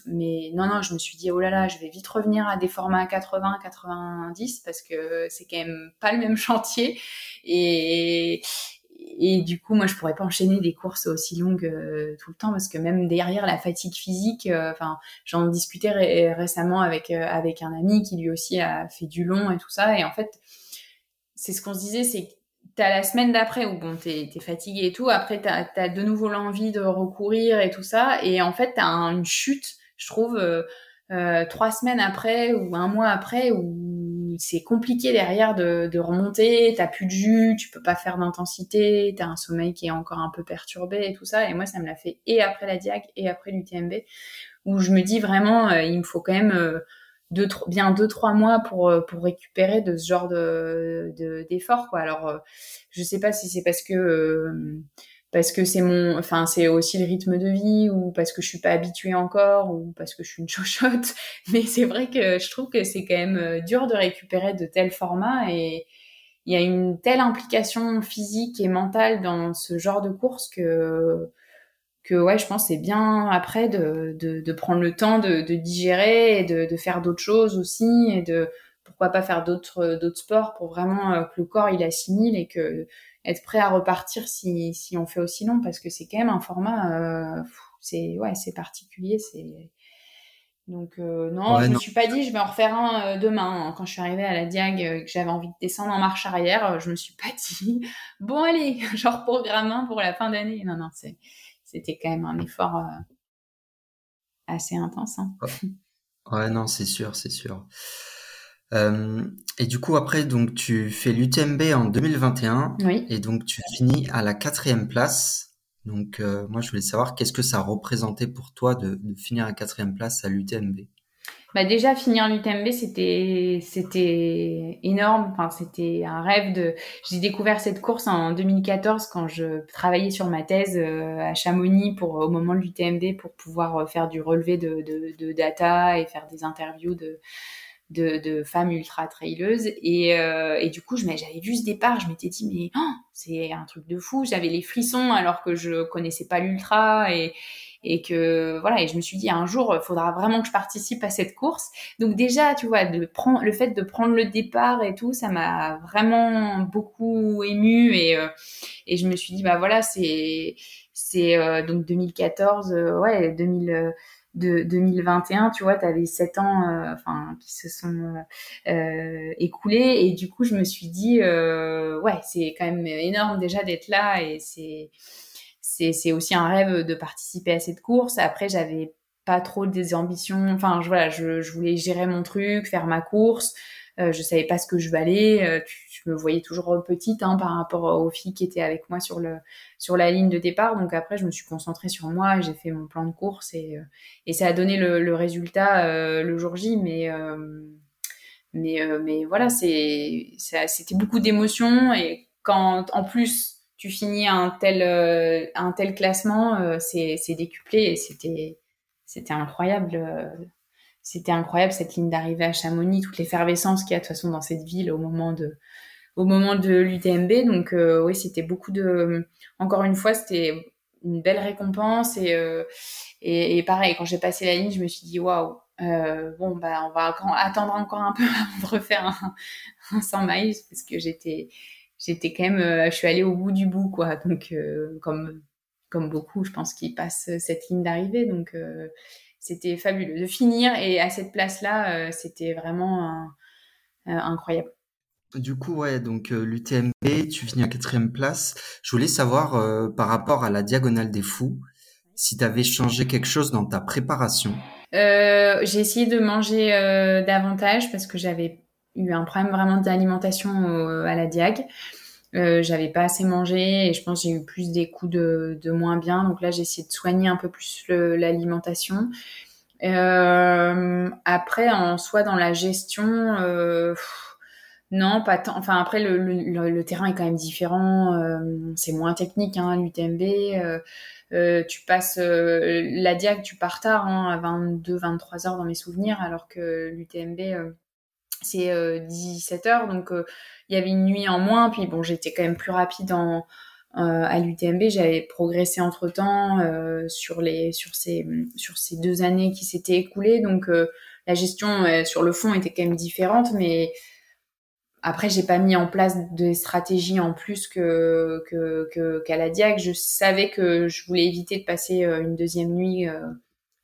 mais non, non, je me suis dit oh là là, je vais vite revenir à des formats 80, 90 parce que c'est quand même pas le même chantier. Et et du coup, moi, je pourrais pas enchaîner des courses aussi longues tout le temps parce que même derrière la fatigue physique, enfin, j'en discutais récemment avec avec un ami qui lui aussi a fait du long et tout ça. Et en fait, c'est ce qu'on se disait, c'est que t'as la semaine d'après où bon t'es es fatigué et tout après t'as as de nouveau l'envie de recourir et tout ça et en fait t'as une chute je trouve euh, euh, trois semaines après ou un mois après où c'est compliqué derrière de, remonter t'as plus de jus tu peux pas faire d'intensité t'as un sommeil qui est encore un peu perturbé et tout ça et moi ça me l'a fait et après la diag et après l'UTMB où je me dis vraiment euh, il me faut quand même deux, bien deux trois mois pour euh, pour récupérer de ce genre de d'effort quoi. Alors euh, je sais pas si c'est parce que euh, parce que c'est mon enfin c'est aussi le rythme de vie ou parce que je suis pas habituée encore ou parce que je suis une chochotte mais c'est vrai que je trouve que c'est quand même dur de récupérer de tels formats et il y a une telle implication physique et mentale dans ce genre de course que que ouais, je pense c'est bien après de, de, de, prendre le temps de, de digérer et de, de faire d'autres choses aussi et de pourquoi pas faire d'autres d'autres sports pour vraiment euh, que le corps il assimile et que être prêt à repartir si, si on fait aussi long parce que c'est quand même un format euh, c'est ouais c'est particulier c'est donc euh, non je me suis pas dit je vais en refaire un demain quand je suis arrivée à la diag que j'avais envie de descendre en marche arrière je me suis pas dit bon allez genre programme un pour la fin d'année. Non non c'est c'était quand même un effort euh, assez intense. Hein. Ouais, non, c'est sûr, c'est sûr. Euh, et du coup, après, donc, tu fais l'UTMB en 2021. Oui. Et donc, tu finis à la quatrième place. Donc, euh, moi, je voulais savoir qu'est-ce que ça représentait pour toi de, de finir à quatrième place à l'UTMB bah déjà finir l'UTMB c'était c'était énorme. Enfin c'était un rêve de j'ai découvert cette course en 2014 quand je travaillais sur ma thèse euh, à Chamonix pour au moment de l'UTMB pour pouvoir euh, faire du relevé de, de, data et faire des interviews de de, femmes ultra traileuses. Et, euh, et du coup j'avais vu ce départ je m'étais dit mais oh, c'est un truc de fou. J'avais les frissons alors que je connaissais pas l'ultra et que voilà et je me suis dit un jour faudra vraiment que je participe à cette course. Donc déjà tu vois de prendre le fait de prendre le départ et tout ça m'a vraiment beaucoup ému et euh, et je me suis dit bah voilà c'est c'est euh, donc 2014 euh, ouais 2000 de 2021, tu vois, tu avais 7 ans enfin qui se sont écoulés et du coup, je me suis dit ouais, c'est quand même énorme déjà d'être là et c'est c'est aussi un rêve de participer à cette course. Après, j'avais pas trop des ambitions. Enfin, je, voilà, je, je, voulais gérer mon truc, faire ma course. Euh, je savais pas ce que je valais. Euh, je me voyais toujours petite hein, par rapport aux filles qui étaient avec moi sur le sur la ligne de départ. Donc après, je me suis concentrée sur moi. J'ai fait mon plan de course et et ça a donné le, résultat le jour J. Mais mais mais voilà, c'était beaucoup d'émotions et quand en plus tu finis un tel un tel classement, c'est c'est décuplé et c'était c'était incroyable c'était incroyable cette ligne d'arrivée à Chamonix, toute l'effervescence qu'il y a de toute façon dans cette ville au moment de au moment de l'UTMB. Donc euh, oui, c'était beaucoup de encore une fois, c'était une belle récompense et, euh, et, et pareil quand j'ai passé la ligne, je me suis dit waouh. Euh, bon bah on va attendre encore un peu avant de refaire un, un 100 miles parce que j'étais j'étais quand même euh, je suis allée au bout du bout quoi donc euh, comme comme beaucoup je pense qu'ils passent cette ligne d'arrivée donc c'était fabuleux de finir et à cette place là euh, c'était vraiment euh, incroyable du coup, ouais, donc euh, l'UTMB, tu finis en quatrième place. Je voulais savoir par rapport à la diagonale des fous, si tu avais changé quelque chose dans ta préparation. j'ai essayé de manger davantage parce que j'avais eu un problème vraiment d'alimentation à la diag. Euh, j'avais pas assez mangé et je pense j'ai eu plus des coups de, de, moins bien. Donc là, j'ai essayé de soigner un peu plus l'alimentation. Euh, après, en soi, dans la gestion, euh, non, pas tant. Enfin, après, le, le, le, terrain est quand même différent. Euh, c'est moins technique, hein, l'UTMB. Euh, euh, tu passes la diag, tu pars tard, hein, à 22, 23 heures dans mes souvenirs, alors que l'UTMB c'est 17 heures. Donc, il y avait une nuit en moins. Puis bon, j'étais quand même plus rapide en, euh, à l'UTMB. J'avais progressé entre temps euh, sur sur ces sur ces deux années qui s'étaient écoulées. Donc euh, la gestion sur le fond était quand même différente, mais après, j'ai pas mis en place des stratégies en plus que que qu'à la Diag. Je savais que je voulais éviter de passer une deuxième nuit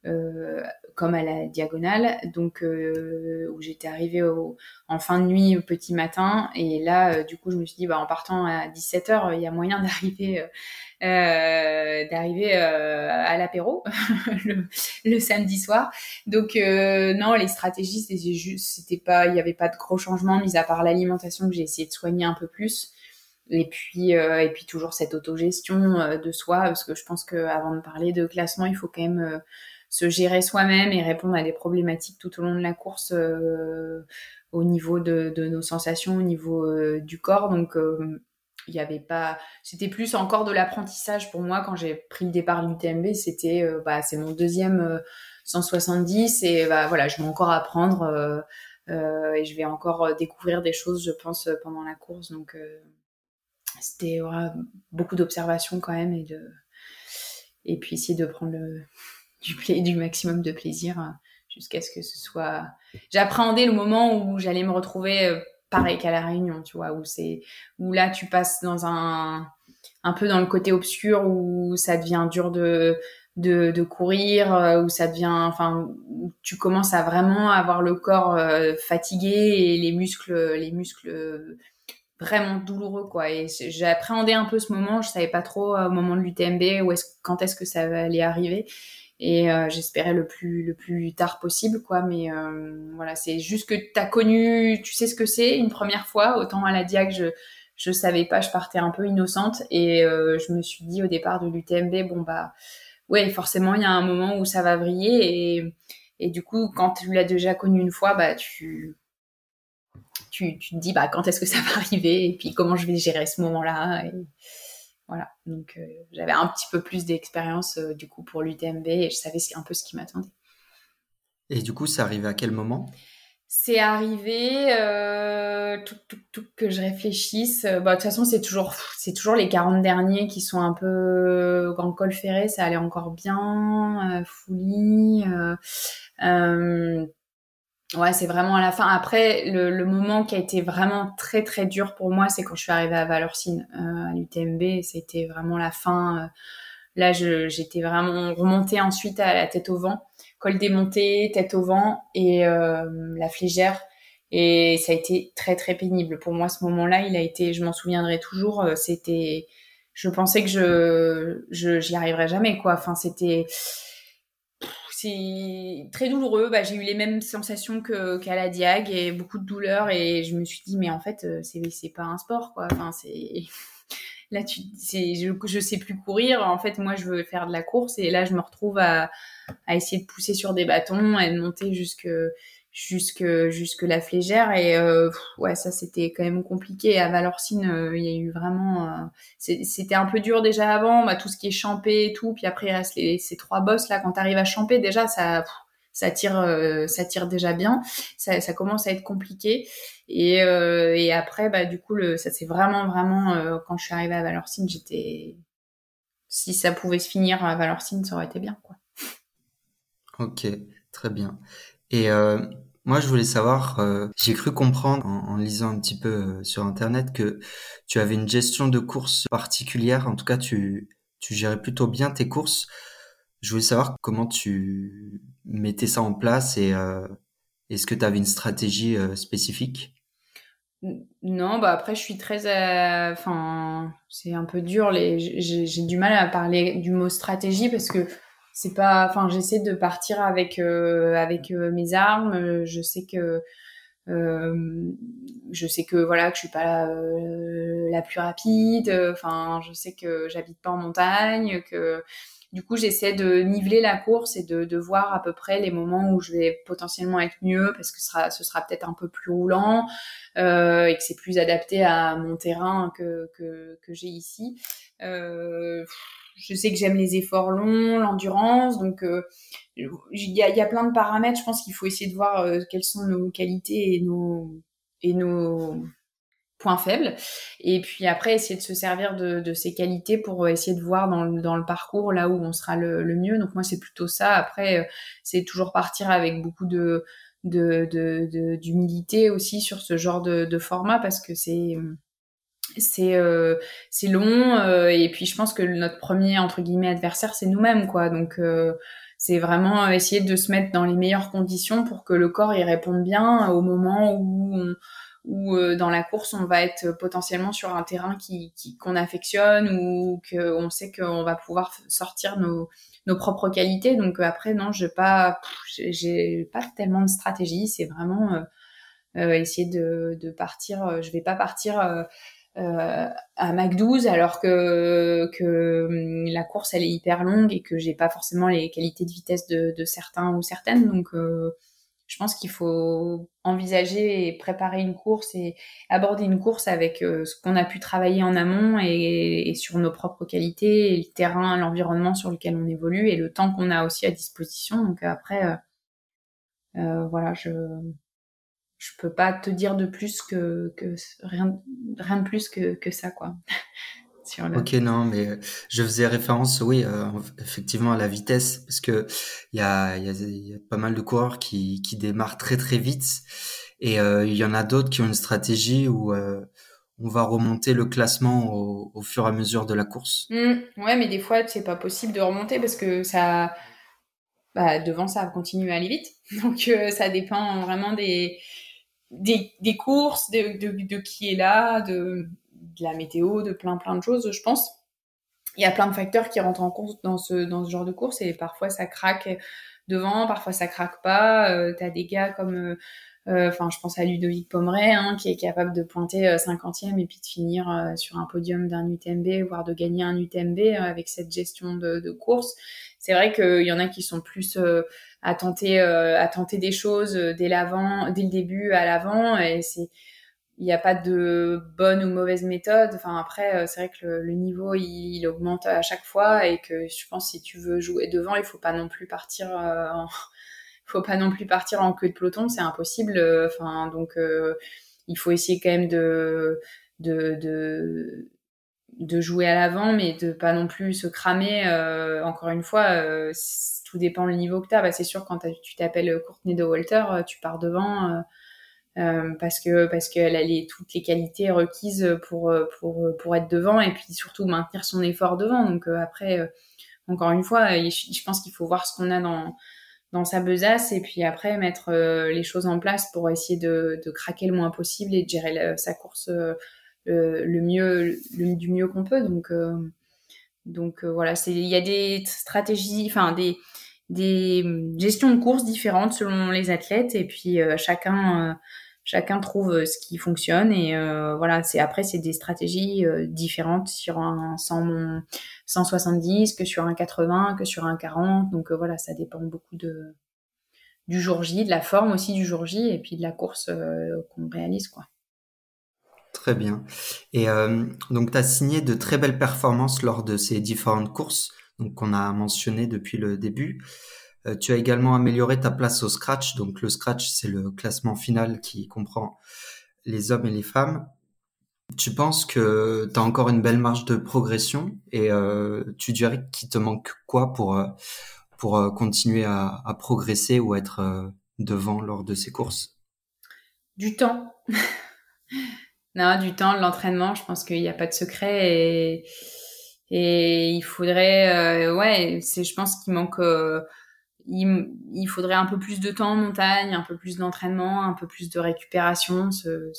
euh, comme à la diagonale, donc euh, où j'étais arrivée en fin de nuit au petit matin. Et là, euh, du coup, je me suis dit, bah, en partant à 17h, il y a moyen d'arriver euh, d'arriver à l'apéro le, samedi soir. Donc non, les stratégies, c'était juste, c'était pas, il n'y avait pas de gros changements, mis à part l'alimentation que j'ai essayé de soigner un peu plus. Et puis, et puis toujours cette autogestion euh, de soi, parce que je pense qu'avant de parler de classement, il faut quand même se gérer soi-même et répondre à des problématiques tout au long de la course euh, au niveau de, nos sensations, au niveau euh, du corps. Donc, euh, il n'y avait pas. C'était plus encore de l'apprentissage pour moi quand j'ai pris le départ de l'UTMB. C'était, bah, c'est mon deuxième 170 et bah, voilà, je vais encore apprendre et je vais encore découvrir des choses, je pense, pendant la course. Donc, c'était beaucoup d'observation quand même et de et puis essayer de prendre le, du, du maximum de plaisir euh, jusqu'à ce que ce soit. J'appréhendais le moment où j'allais me retrouver euh, pareil qu'à la Réunion, tu vois, où c'est où là tu passes dans un un peu dans le côté obscur où ça devient dur de de, de courir, euh, où ça devient, enfin, où tu commences à vraiment avoir le corps fatigué et les muscles, les muscles vraiment douloureux quoi. Et j'ai appréhendé un peu ce moment. Je savais pas trop au moment de l'UTMB où est-ce, quand est-ce que ça allait arriver et euh, j'espérais le plus le plus tard possible quoi. Mais euh, voilà c'est juste que tu as connu tu sais ce que c'est une première fois. Autant à la diag je je savais pas je partais un peu innocente. Et euh, je me suis dit au départ de l'UTMB bon bah ouais forcément il y a un moment où ça va vriller. Et et du coup quand tu l'as déjà connu une fois bah tu tu, tu te dis bah quand est-ce que ça va arriver? Et puis comment je vais gérer ce moment là et voilà, donc euh, j'avais un petit peu plus d'expérience euh, du coup pour l'UTMB et je savais un peu ce qui m'attendait. Et du coup, c'est arrivé à quel moment? C'est arrivé, euh, tout, tout, tout, que je réfléchisse. Bah, de toute façon, c'est toujours, c'est toujours les 40 derniers qui sont un peu grand col ferré, ça allait encore bien, Fouly. Ouais, c'est vraiment à la fin. Après, le, le, moment qui a été vraiment très très dur pour moi, c'est quand je suis arrivée à Valorcine, euh, à l'UTMB. C'était vraiment la fin. Euh, là, j'étais vraiment remontée ensuite à la tête au vent, col démonté, tête au vent et euh, la flégère. Et ça a été très très pénible pour moi. Ce moment-là, il a été, je m'en souviendrai toujours. Euh, c'était, je pensais que je, je, j'y arriverais jamais quoi. Enfin, c'était c'est très douloureux. Bah, j'ai eu les mêmes sensations que qu'à la diag et beaucoup de douleur et je me suis dit mais en fait c'est c'est pas un sport quoi. Enfin c'est là tu c'est je, je sais plus courir. En fait moi je veux faire de la course et là je me retrouve à à essayer de pousser sur des bâtons et de monter jusque jusque jusque la flégère et euh, ouais ça c'était quand même compliqué. À Valorcine euh, il y a eu vraiment euh, c'était un peu dur déjà avant. Bah, tout ce qui est champé et tout puis après reste les, ces trois bosses là. Quand t'arrives à champer déjà ça ça tire ça tire déjà bien. Ça, ça commence à être compliqué. Et et après bah du coup le ça c'est vraiment vraiment quand je suis arrivée à Valorcine j'étais si ça pouvait se finir à Valorcine ça aurait été bien quoi. Ok très bien et euh, moi, je voulais savoir, euh, j'ai cru comprendre en, lisant un petit peu euh, sur Internet que tu avais une gestion de course particulière. En tout cas, tu, tu gérais plutôt bien tes courses. Je voulais savoir comment tu mettais ça en place et est-ce que tu avais une stratégie spécifique? Non, bah après je suis très, enfin c'est un peu dur. Les, j'ai du mal à parler du mot stratégie parce que c'est pas enfin j'essaie de partir avec euh, avec euh, mes armes. Je sais que euh, je sais que voilà que je suis pas la, la plus rapide. Enfin je sais que j'habite pas en montagne que du coup j'essaie de niveler la course et de, de voir à peu près les moments où je vais potentiellement être mieux parce que ce sera ce sera peut-être un peu plus roulant euh, et que c'est plus adapté à mon terrain que que, que j'ai ici. Euh, je sais que j'aime les efforts longs, l'endurance, donc euh, il y, a, y, a, plein de paramètres. Je pense qu'il faut essayer de voir euh, quelles sont nos qualités et nos et nos points faibles. Et puis après, essayer de se servir de, de ces qualités pour essayer de voir dans le, dans le parcours là où on sera le, le mieux. Donc moi, c'est plutôt ça. Après, euh, c'est toujours partir avec beaucoup de d'humilité de, aussi sur ce genre de format parce que c'est c'est euh, c'est long euh, et puis je pense que notre premier entre guillemets adversaire c'est nous-mêmes quoi. Donc euh, c'est vraiment essayer de se mettre dans les meilleures conditions pour que le corps y réponde bien au moment où on, où dans la course on va être potentiellement sur un terrain qui qu'on affectionne ou qu'on sait qu'on va pouvoir sortir nos nos propres qualités. Donc après non je pas j'ai pas tellement de stratégie. C'est vraiment essayer de de partir je vais pas partir euh, à Mac 12 alors que que hum, la course elle est hyper longue et que j'ai pas forcément les qualités de vitesse de, de certains ou certaines donc euh, je pense qu'il faut envisager et préparer une course et aborder une course avec euh, ce qu'on a pu travailler en amont et, et, sur nos propres qualités, et le terrain, l'environnement sur lequel on évolue et le temps qu'on a aussi à disposition. Donc après, euh, voilà, je je peux pas te dire de plus que, que rien, rien de plus que, que ça, quoi. Ok, non, mais euh, je faisais référence, oui, euh, effectivement, à la vitesse, parce que il y a, y, a, y a pas mal de coureurs qui, qui démarrent très très vite, et euh, il y en a d'autres qui ont une stratégie où on va remonter le classement au, au, fur et à mesure de la course. Mmh, ouais, mais des fois, c'est pas possible de remonter parce que ça, bah, devant, ça continue à aller vite, donc ça dépend vraiment des des, des courses, de, de, de, qui est là, de, de, la météo, de plein plein de choses, je pense. Il y a plein de facteurs qui rentrent en compte dans ce, dans ce genre de course et parfois ça craque devant, parfois ça craque pas. Euh, T'as des gars comme, euh, euh, enfin, je pense à Ludovic Pomeray, hein, qui est capable de pointer 50e euh, et puis de finir sur un podium d'un UTMB, voire de gagner un UTMB avec cette gestion de course. C'est vrai qu'il y en a qui sont plus à tenter euh, à tenter des choses euh, dès l'avant dès le début à l'avant et c'est il n'y a pas de bonne ou mauvaise méthode. Enfin après, euh, c'est vrai que le, niveau il, augmente à chaque fois et que je pense si tu veux jouer devant, il faut pas non plus partir. en... faut pas non plus partir en queue de peloton, c'est impossible. Enfin donc il faut essayer quand même de de, de de jouer à l'avant, mais de pas non plus se cramer. encore une fois, tout dépend le niveau que tu as. Bah, c'est sûr, quand tu t'appelles Courtney de Walter, euh, tu pars devant euh, euh, parce que parce qu'elle a les, toutes les qualités requises pour, pour, pour être devant et puis surtout maintenir son effort devant. Donc après, encore une fois, je pense qu'il faut voir ce qu'on a dans, dans sa besace et puis après mettre les choses en place pour essayer de, de craquer le moins possible et de gérer sa course le mieux le, du mieux qu'on peut. Donc donc voilà, c'est il y a des stratégies, enfin des des gestions de courses différentes selon les athlètes et puis chacun chacun trouve ce qui fonctionne et voilà c'est après c'est des stratégies différentes sur un 100, 170 que sur un 80 que sur un 40 donc voilà ça dépend beaucoup de du jour J, de la forme aussi du jour J et puis de la course euh, qu'on réalise. quoi. Très bien. Et euh, donc, tu as signé de très belles performances lors de ces différentes courses donc qu'on a mentionné depuis le début. Euh, tu as également amélioré ta place au scratch. Donc, le scratch, c'est le classement final qui comprend les hommes et les femmes. Tu penses que tu as encore une belle marge de progression et tu dirais qu'il te manque quoi pour pour euh, continuer à, progresser ou être euh, devant lors de ces courses? Du temps. Non, du temps, l'entraînement, je pense qu'il n'y a pas de secret et, il faudrait, euh, ouais, c'est, je pense qu'il manque, il, faudrait un peu plus de temps en montagne, un peu plus d'entraînement, un peu plus de récupération. Ce,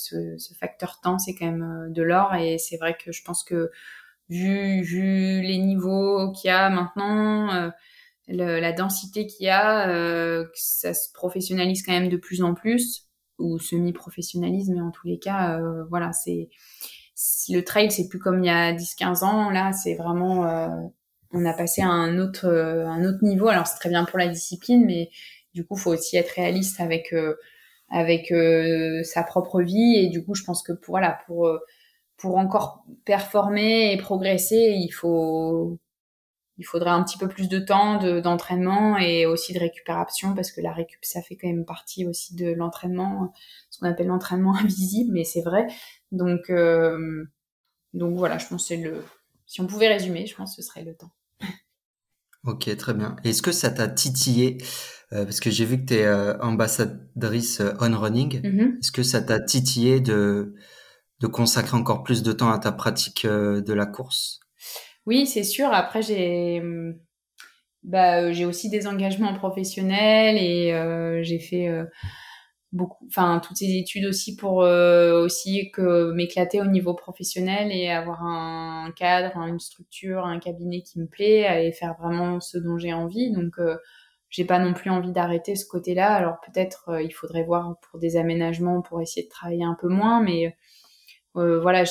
facteur temps, c'est quand même de l'or et c'est vrai que je pense que vu, les niveaux qu'il y a maintenant, la densité qu'il y a, euh, ça se professionnalise quand même de plus en plus, ou semi-professionnalise, mais en tous les cas, euh, voilà, c'est le trail, c'est plus comme il y a 10-15 ans. Là, c'est vraiment, euh, on a passé à un autre, un autre niveau. Alors, c'est très bien pour la discipline, mais du coup, faut aussi être réaliste avec, avec sa propre vie. Et du coup, je pense que pour, voilà, pour, pour encore performer et progresser, il faut, il faudrait un petit peu plus de temps d'entraînement et aussi de récupération parce que la récup ça fait quand même partie aussi de l'entraînement ce qu'on appelle l'entraînement invisible mais c'est vrai. Donc euh, donc voilà je pense c'est le si on pouvait résumer je pense que ce serait le temps. Ok très bien. Est-ce que ça t'a titillé euh, parce que j'ai vu que tu es euh, ambassadrice on running. Mm-hmm. est-ce que ça t'a titillé de de consacrer encore plus de temps à ta pratique de la course? Oui, c'est sûr. Après, j'ai bah, euh, j'ai aussi des engagements professionnels et euh, j'ai fait euh, beaucoup, enfin toutes ces études aussi pour aussi que m'éclater au niveau professionnel et avoir un cadre, une structure, un cabinet qui me plaît et faire vraiment ce dont j'ai envie. Donc j'ai pas non plus envie d'arrêter ce côté-là. Alors peut-être il faudrait voir pour des aménagements pour essayer de travailler un peu moins, mais voilà,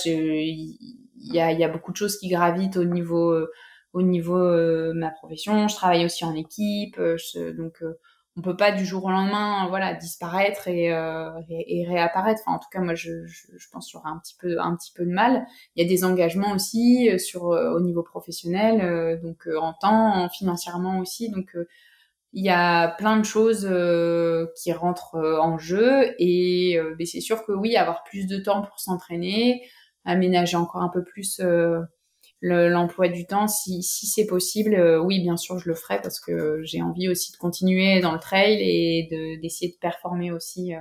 il y a, y a beaucoup de choses qui gravitent au niveau au niveau euh, ma profession. Je travaille aussi en équipe, je, donc on peut pas du jour au lendemain, voilà, disparaître et, euh, et, réapparaître. Enfin, en tout cas, moi, je, je, je pense qu'il y aura un petit peu, un petit peu de mal. Il y a des engagements aussi sur au niveau professionnel, donc en temps, financièrement aussi. Donc il y a plein de choses qui rentrent en jeu et ben, c'est sûr que oui, avoir plus de temps pour s'entraîner, aménager encore un peu plus euh, l'emploi du temps si, si c'est possible. Euh, oui, bien sûr, je le ferai parce que j'ai envie aussi de continuer dans le trail et d'essayer de, performer aussi euh,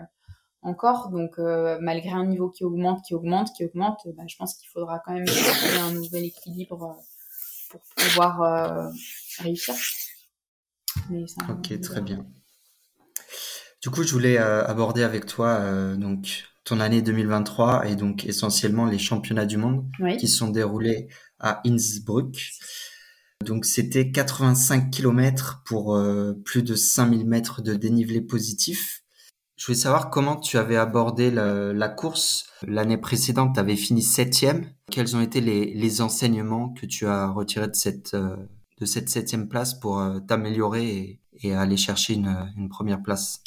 encore. Donc, malgré un niveau qui augmente, qui augmente, qui augmente, bah, je pense qu'il faudra quand même trouver un nouvel équilibre pour pouvoir réussir. ok, très bien. Du coup, je voulais aborder avec toi donc ton année 2023 et donc essentiellement les championnats du monde qui sont déroulés à Innsbruck. Donc c'était 85 km pour euh, plus de 5000 mètres de dénivelé positif. Je voulais savoir comment tu avais abordé la, course. L'année précédente, tu avais fini septième. Quels ont été les, enseignements que tu as retirés de cette, euh, de cette septième place pour euh, t'améliorer et, aller chercher une, une première place?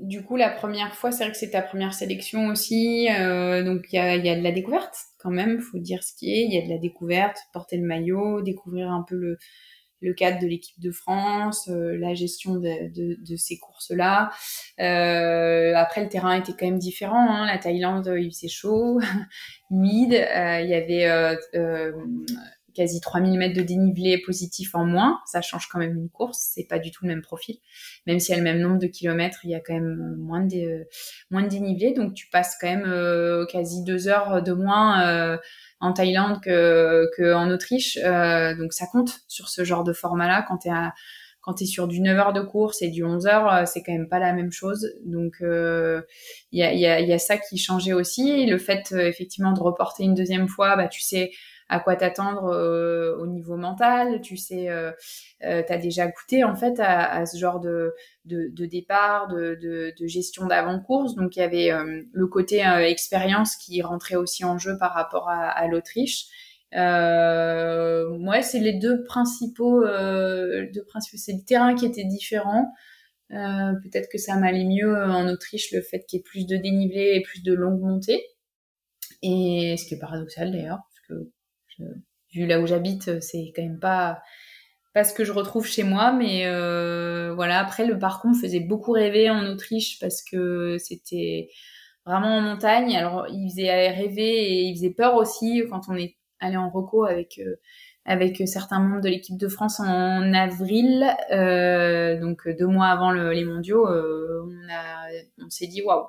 Du coup, la première fois, c'est vrai que c'est ta première sélection aussi. Euh, donc, il y a, y a, de la découverte quand même, faut dire ce qui est. Il y a de la découverte, porter le maillot, découvrir un peu le, le cadre de l'équipe de France, euh, la gestion de, de, de ces courses-là. Euh, après, le terrain était quand même différent. Hein. La Thaïlande, il faisait chaud, humide. Euh, il y avait euh, quasi 3000 mètres de dénivelé positif en moins. Ça change quand même une course. C'est pas du tout le même profil. Même s'il y a le même nombre de kilomètres, il y a quand même moins de, moins de dénivelé. Donc, tu passes quand même euh, quasi deux heures de moins euh, en Thaïlande que, que en Autriche. Euh, donc, ça compte sur ce genre de format-là quand tu es quand tu es sur du 9 heures de course et du 11 heures, c'est quand même pas la même chose. Donc, il y, a, y, y, a, ça qui changeait aussi. Le fait, effectivement, de reporter une deuxième fois, bah, tu sais, à quoi t'attendre au niveau mental, tu sais, tu as déjà goûté en fait à, ce genre de, de, départ, de, de, gestion d'avant-course. Donc il y avait le côté expérience qui rentrait aussi en jeu par rapport à, à l'Autriche. Euh, moi, c'est les deux principaux, euh, deux principaux, c'est le terrain qui était différent. Euh, peut-être que ça m'allait mieux en Autriche, le fait qu'il y ait plus de dénivelé et plus de longues montées. Et ce qui est paradoxal d'ailleurs, parce que vu là où j'habite, c'est quand même pas pas ce que je retrouve chez moi, mais euh, voilà. Après, le parcours me faisait beaucoup rêver en Autriche parce que c'était vraiment en montagne. Alors, il faisait rêver et il faisait peur aussi quand on est aller en reco avec euh, avec certains membres de l'équipe de France en avril, euh, donc deux mois avant les mondiaux, euh, on, on s'est dit waouh,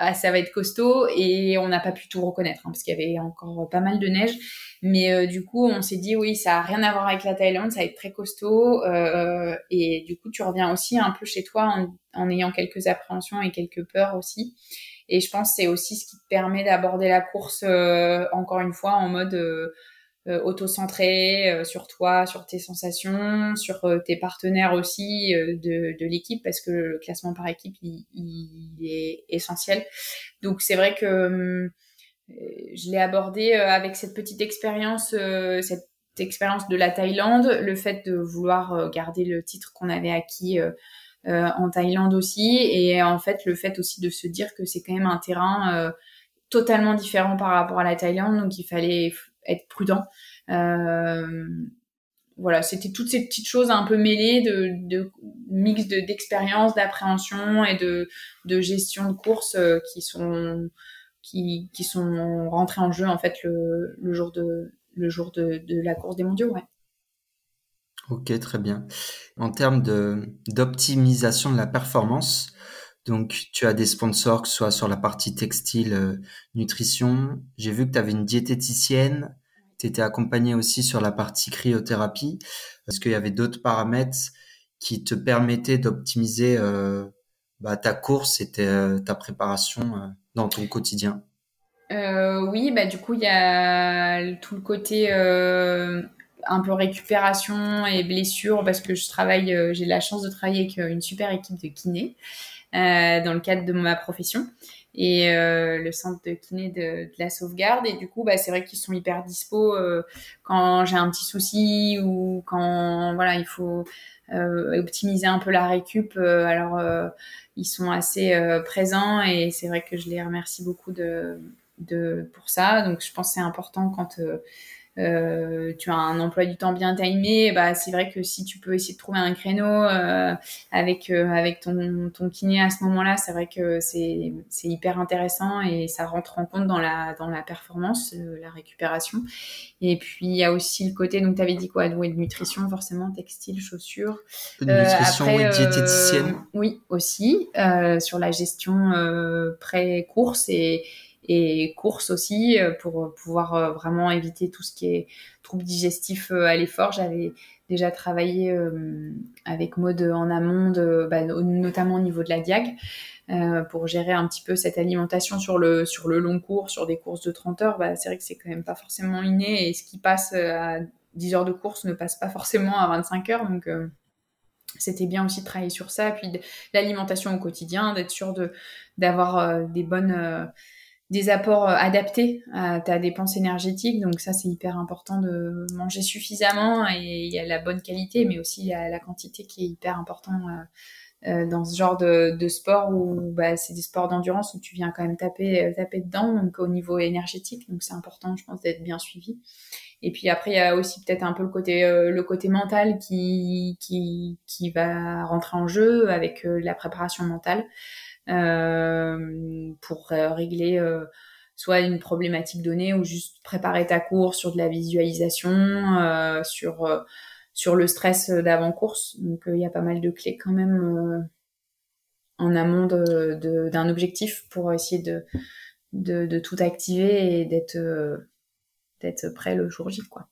ah, ça va être costaud et on n'a pas pu tout reconnaître hein, parce qu'il y avait encore pas mal de neige. Mais du coup, on s'est dit oui, ça a rien à voir avec la Thaïlande, ça va être très costaud et du coup, tu reviens aussi un peu chez toi en, ayant quelques appréhensions et quelques peurs aussi. Et je pense c'est aussi ce qui te permet d'aborder la course, euh, encore une fois, en mode euh, euh auto-centré euh, sur toi, sur tes sensations, sur tes partenaires aussi de, de l'équipe, parce que le classement par équipe, il, il est essentiel. Donc c'est vrai que hum, je l'ai abordé avec cette petite expérience, cette expérience de la Thaïlande, le fait de vouloir garder le titre qu'on avait acquis euh, en Thaïlande aussi. Et en fait, le fait aussi de se dire que c'est quand même un terrain euh, totalement différent par rapport à la Thaïlande, donc il fallait être prudent. Euh, voilà, c'était toutes ces petites choses un peu mêlées de, mix d'expérience, d'appréhension et de, de gestion de course qui sont qui, qui sont rentrées en jeu en fait le, le jour de le jour de, de la course des mondiaux. Ouais. Ok, très bien. En termes d'optimisation de la performance, donc tu as des sponsors, que ce soit sur la partie textile, euh, nutrition. J'ai vu que tu avais une diététicienne. Tu étais accompagné aussi sur la partie cryothérapie. Est-ce qu'il y avait d'autres paramètres qui te permettaient d'optimiser euh, bah, ta course et ta, préparation euh, dans ton quotidien? Oui, bah, du coup, il y a tout le côté un peu récupération et blessure parce que je travaille, euh, j'ai la chance de travailler avec euh, une super équipe de kiné euh, dans le cadre de ma profession. Et le centre de kiné de, la sauvegarde. Et du coup bah c'est vrai qu'ils sont hyper dispo quand j'ai un petit souci ou quand voilà il faut optimiser un peu la récup alors ils sont assez présents. Et c'est vrai que je les remercie beaucoup de, de pour ça. Donc je pense c'est important quand euh, tu as un emploi du temps bien timé, bah c'est vrai que si tu peux essayer de trouver un créneau euh, avec euh, avec ton, ton kiné à ce moment-là, c'est vrai que c'est c'est hyper intéressant et ça rentre en compte dans la dans la performance, la récupération. Et puis il y a aussi le côté donc tu avais dit quoi, de, de nutrition forcément, textile, chaussures. nutrition après, diététicienne. oui aussi sur la gestion pré course et et course aussi euh, pour pouvoir euh, vraiment éviter tout ce qui est troubles digestifs euh, à l'effort. J'avais déjà travaillé avec Maude en amont, bah, notamment au niveau de la diag. pour gérer un petit peu cette alimentation sur le, sur le long cours, sur des courses de 30 heures, bah, c'est vrai que c'est quand même pas forcément inné et ce qui passe à 10 heures de course ne passe pas forcément à 25 heures. Donc, c'était bien aussi de travailler sur ça, puis l'alimentation au quotidien, d'être sûr de d'avoir des bonnes des apports euh, adaptés à ta dépense énergétique. Donc ça, c'est hyper important de manger suffisamment et il y a la bonne qualité, mais aussi il y a la quantité qui est hyper important euh, euh, dans ce genre de, sport où bah, c'est des sports d'endurance où tu viens quand même taper, taper dedans, donc au niveau énergétique. Donc c'est important, je pense, d'être bien suivi. Et puis après, il y a aussi peut-être un peu le côté, le côté mental qui, qui, qui va rentrer en jeu avec la préparation mentale. Euh, pour euh, régler euh, soit une problématique donnée ou juste préparer ta course sur de la visualisation, sur sur le stress d'avant-course. Donc il y a pas mal de clés quand même en amont d'un de, objectif pour essayer de, de, de tout activer et d'être d'être prêt le jour J. Quoi.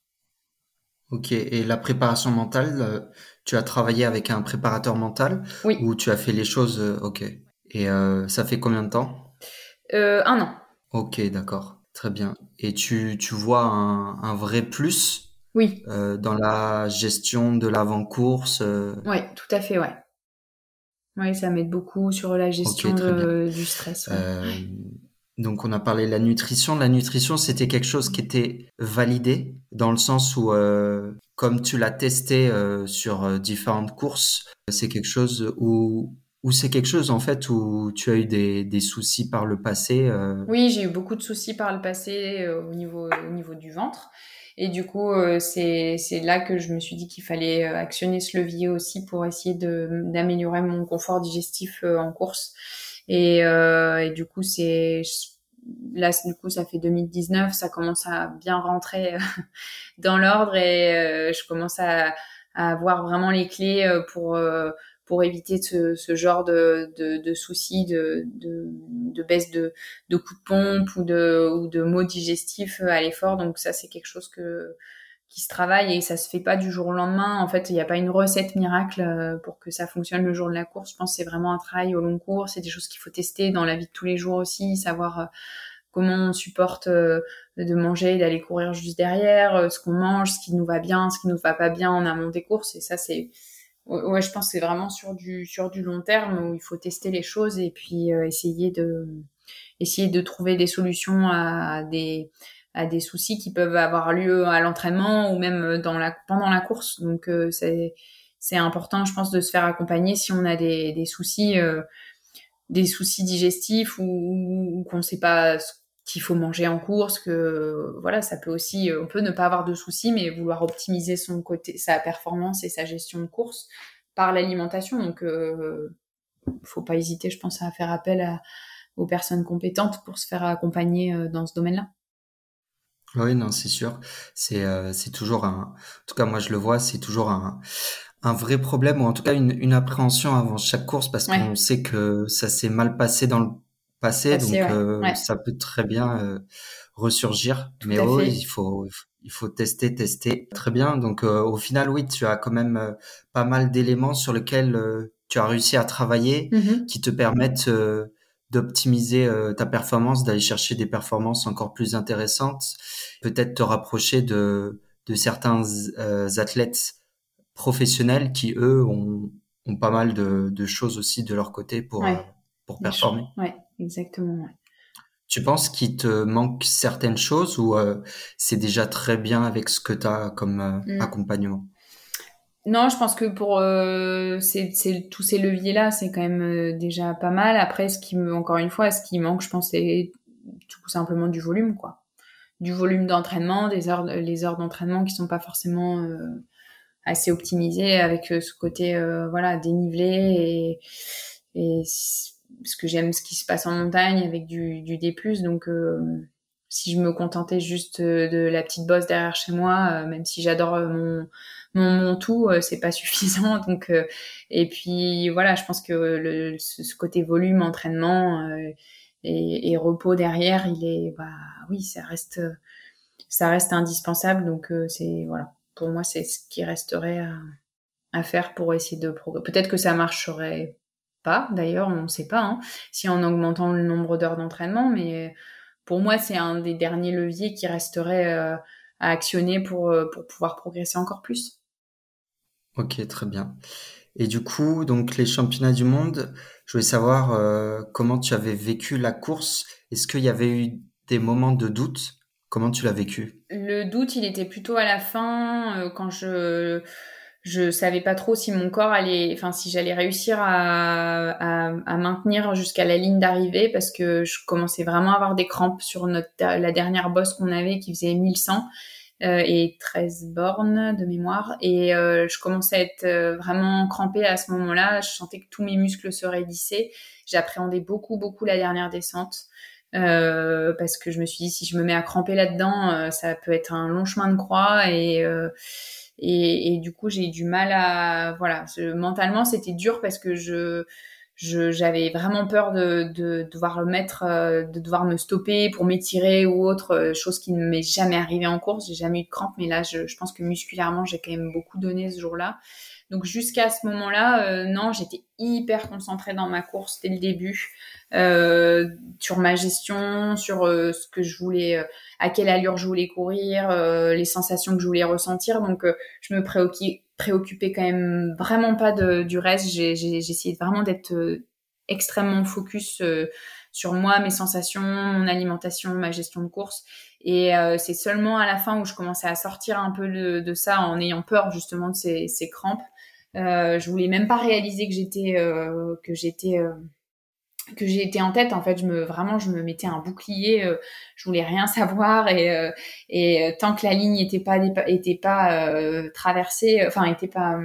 Ok, et la préparation mentale, tu as travaillé avec un préparateur mental Oui. Ou tu as fait les choses, ok. Et euh, ça fait combien de temps? Euh, Un an. Ok, d'accord. Très bien. Et tu, tu vois un, un vrai plus? Oui. Euh, dans la gestion de l'avant-course. Oui, tout à fait, ouais. Oui, ça m'aide beaucoup sur la gestion de, du stress. Donc on a parlé de la nutrition. La nutrition, c'était quelque chose qui était validé dans le sens où, comme tu l'as testé sur différentes courses, c'est quelque chose où ou c'est quelque chose en fait où tu as eu des, des soucis par le passé euh... Oui, j'ai eu beaucoup de soucis par le passé euh, au, niveau, au niveau du ventre. Et du coup, euh, c'est là que je me suis dit qu'il fallait euh, actionner ce levier aussi pour essayer d'améliorer mon confort digestif euh, en course. Et, euh, et du coup, c'est là, du coup, ça fait 2019, ça commence à bien rentrer dans l'ordre et je commence à, à avoir vraiment les clés pour pour éviter ce, ce genre de, de, de soucis, de, de, baisse de, de coups de pompe ou de, ou de maux digestifs à l'effort. Donc ça, c'est quelque chose que, qui se travaille et ça se fait pas du jour au lendemain. En fait, il n'y a pas une recette miracle euh, pour que ça fonctionne le jour de la course. Je pense que c'est vraiment un travail au long cours. C'est des choses qu'il faut tester dans la vie de tous les jours aussi, savoir euh, comment on supporte euh, de manger, d'aller courir juste derrière, ce qu'on mange, ce qui nous va bien, ce qui nous va pas bien en amont des courses. Et ça, c'est ouais, je pense que c'est vraiment sur du sur du long terme où il faut tester les choses et puis euh, essayer de essayer de trouver des solutions à des à des soucis qui peuvent avoir lieu à l'entraînement ou même dans la pendant la course. Donc euh, c'est c'est important, je pense, de se faire accompagner si on a des des soucis euh, des soucis digestifs ou, ou, qu'on sait pas ce qu'il faut manger en course, que voilà, ça peut aussi, on peut ne pas avoir de soucis, mais vouloir optimiser son côté, sa performance et sa gestion de course par l'alimentation. Donc, euh, faut pas hésiter, je pense, à faire appel à, aux personnes compétentes pour se faire accompagner euh, dans ce domaine-là. Oui, non, c'est sûr. C'est euh, c'est toujours un. En tout cas, moi, je le vois, c'est toujours un un vrai problème ou en tout cas une, une appréhension avant chaque course parce qu'on sait que ça s'est mal passé dans le passé, donc euh, ça peut très bien euh, ressurgir. mais oui, il faut il faut tester, tester. Très bien. Donc euh, au final, oui, tu as quand même pas mal d'éléments sur lesquels tu as réussi à travailler, mmh qui te permettent d'optimiser ta performance, d'aller chercher des performances encore plus intéressantes, peut-être te rapprocher de de certains athlètes professionnels qui eux ont, ont pas mal de, de choses aussi de leur côté pour pour performer. Ouais, exactement. Tu penses qu'il te manque certaines choses ou euh, c'est déjà très bien avec ce que tu as comme euh, mm. accompagnement? Non, je pense que pour euh, tous ces leviers-là, c'est quand même euh, déjà pas mal. Après, ce qui me, encore une fois, ce qui manque, je pense, c'est tout simplement du volume, quoi. Du volume d'entraînement, des heures, les heures d'entraînement qui sont pas forcément assez optimisées avec ce côté, voilà, dénivelé et, et parce que j'aime ce qui se passe en montagne avec du, du D+. Donc, euh, si je me contentais juste de la petite bosse derrière chez moi, euh, même si j'adore euh, mon, mon, mon tout, c'est pas suffisant. Donc, et puis voilà, je pense que le, ce, côté volume, entraînement et, et, repos derrière, il est, bah oui, ça reste, ça reste indispensable. Donc, c'est voilà, pour moi, c'est ce qui resterait à, à faire pour essayer de progresser. Peut-être que ça marcherait pas, d'ailleurs, on ne sait pas, hein, si en augmentant le nombre d'heures d'entraînement, mais pour moi, c'est un des derniers leviers qui resterait euh, à actionner pour, euh, pour pouvoir progresser encore plus. Ok, très bien. Et du coup, donc les championnats du monde, je voulais savoir euh, comment tu avais vécu la course. Est-ce qu'il y avait eu des moments de doute? Comment tu l'as vécu? Le doute, il était plutôt à la fin, quand je je savais pas trop si mon corps allait, enfin si j'allais réussir à, à, à maintenir jusqu'à la ligne d'arrivée parce que je commençais vraiment à avoir des crampes sur notre la dernière bosse qu'on avait qui faisait 1100 euh, et 13 bornes de mémoire et euh, je commençais à être euh, vraiment crampée à ce moment-là. Je sentais que tous mes muscles se raidissaient. J'appréhendais beaucoup beaucoup la dernière descente. Euh, parce que je me suis dit si je me mets à cramper là-dedans, euh, ça peut être un long chemin de croix et et, et du coup, j'ai eu du mal à, voilà, mentalement, c'était dur parce que je, j'avais vraiment peur de, de, devoir le mettre, euh, de devoir me stopper pour m'étirer ou autre euh, chose qui ne m'est jamais arrivé en course. J'ai jamais eu de crampes, mais là, je, je pense que musculairement, j'ai quand même beaucoup donné ce jour-là. Donc jusqu'à ce moment-là, non, j'étais hyper concentrée dans ma course dès le début, sur ma gestion, sur ce que je voulais, à quelle allure je voulais courir, les sensations que je voulais ressentir. Donc je me préoccupais préoccupais quand même vraiment pas de, du reste. J'ai essayé vraiment d'être extrêmement focus sur moi, mes sensations, mon alimentation, ma gestion de course. Et euh, c'est seulement à la fin où je commençais à sortir un peu de, ça en ayant peur justement de ces, ces crampes. Euh, je voulais même pas réaliser que j'étais euh, que j'étais euh, que été en tête en fait. Je me vraiment je me mettais un bouclier euh, je voulais rien savoir et tant que la ligne était pas était pas traversée enfin était pas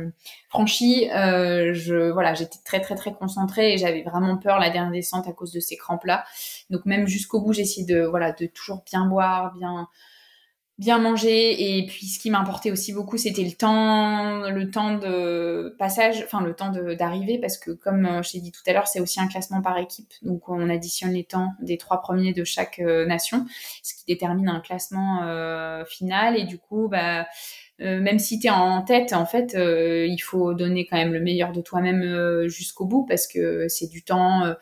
franchie je voilà j'étais très très très concentrée et j'avais vraiment peur la dernière descente à cause de ces crampes là donc même jusqu'au bout j'essayais de voilà de toujours bien boire bien bien manger. Et puis ce qui m'importait aussi beaucoup c'était le temps le temps de passage enfin le temps d'arriver parce que comme euh, je t'ai dit tout à l'heure c'est aussi un classement par équipe. Donc on additionne les temps des trois premiers de chaque euh, nation ce qui détermine un classement euh, final. Et du coup bah même si tu es en tête, en fait, il faut donner quand même le meilleur de toi-même jusqu'au bout. Parce que c'est du temps euh,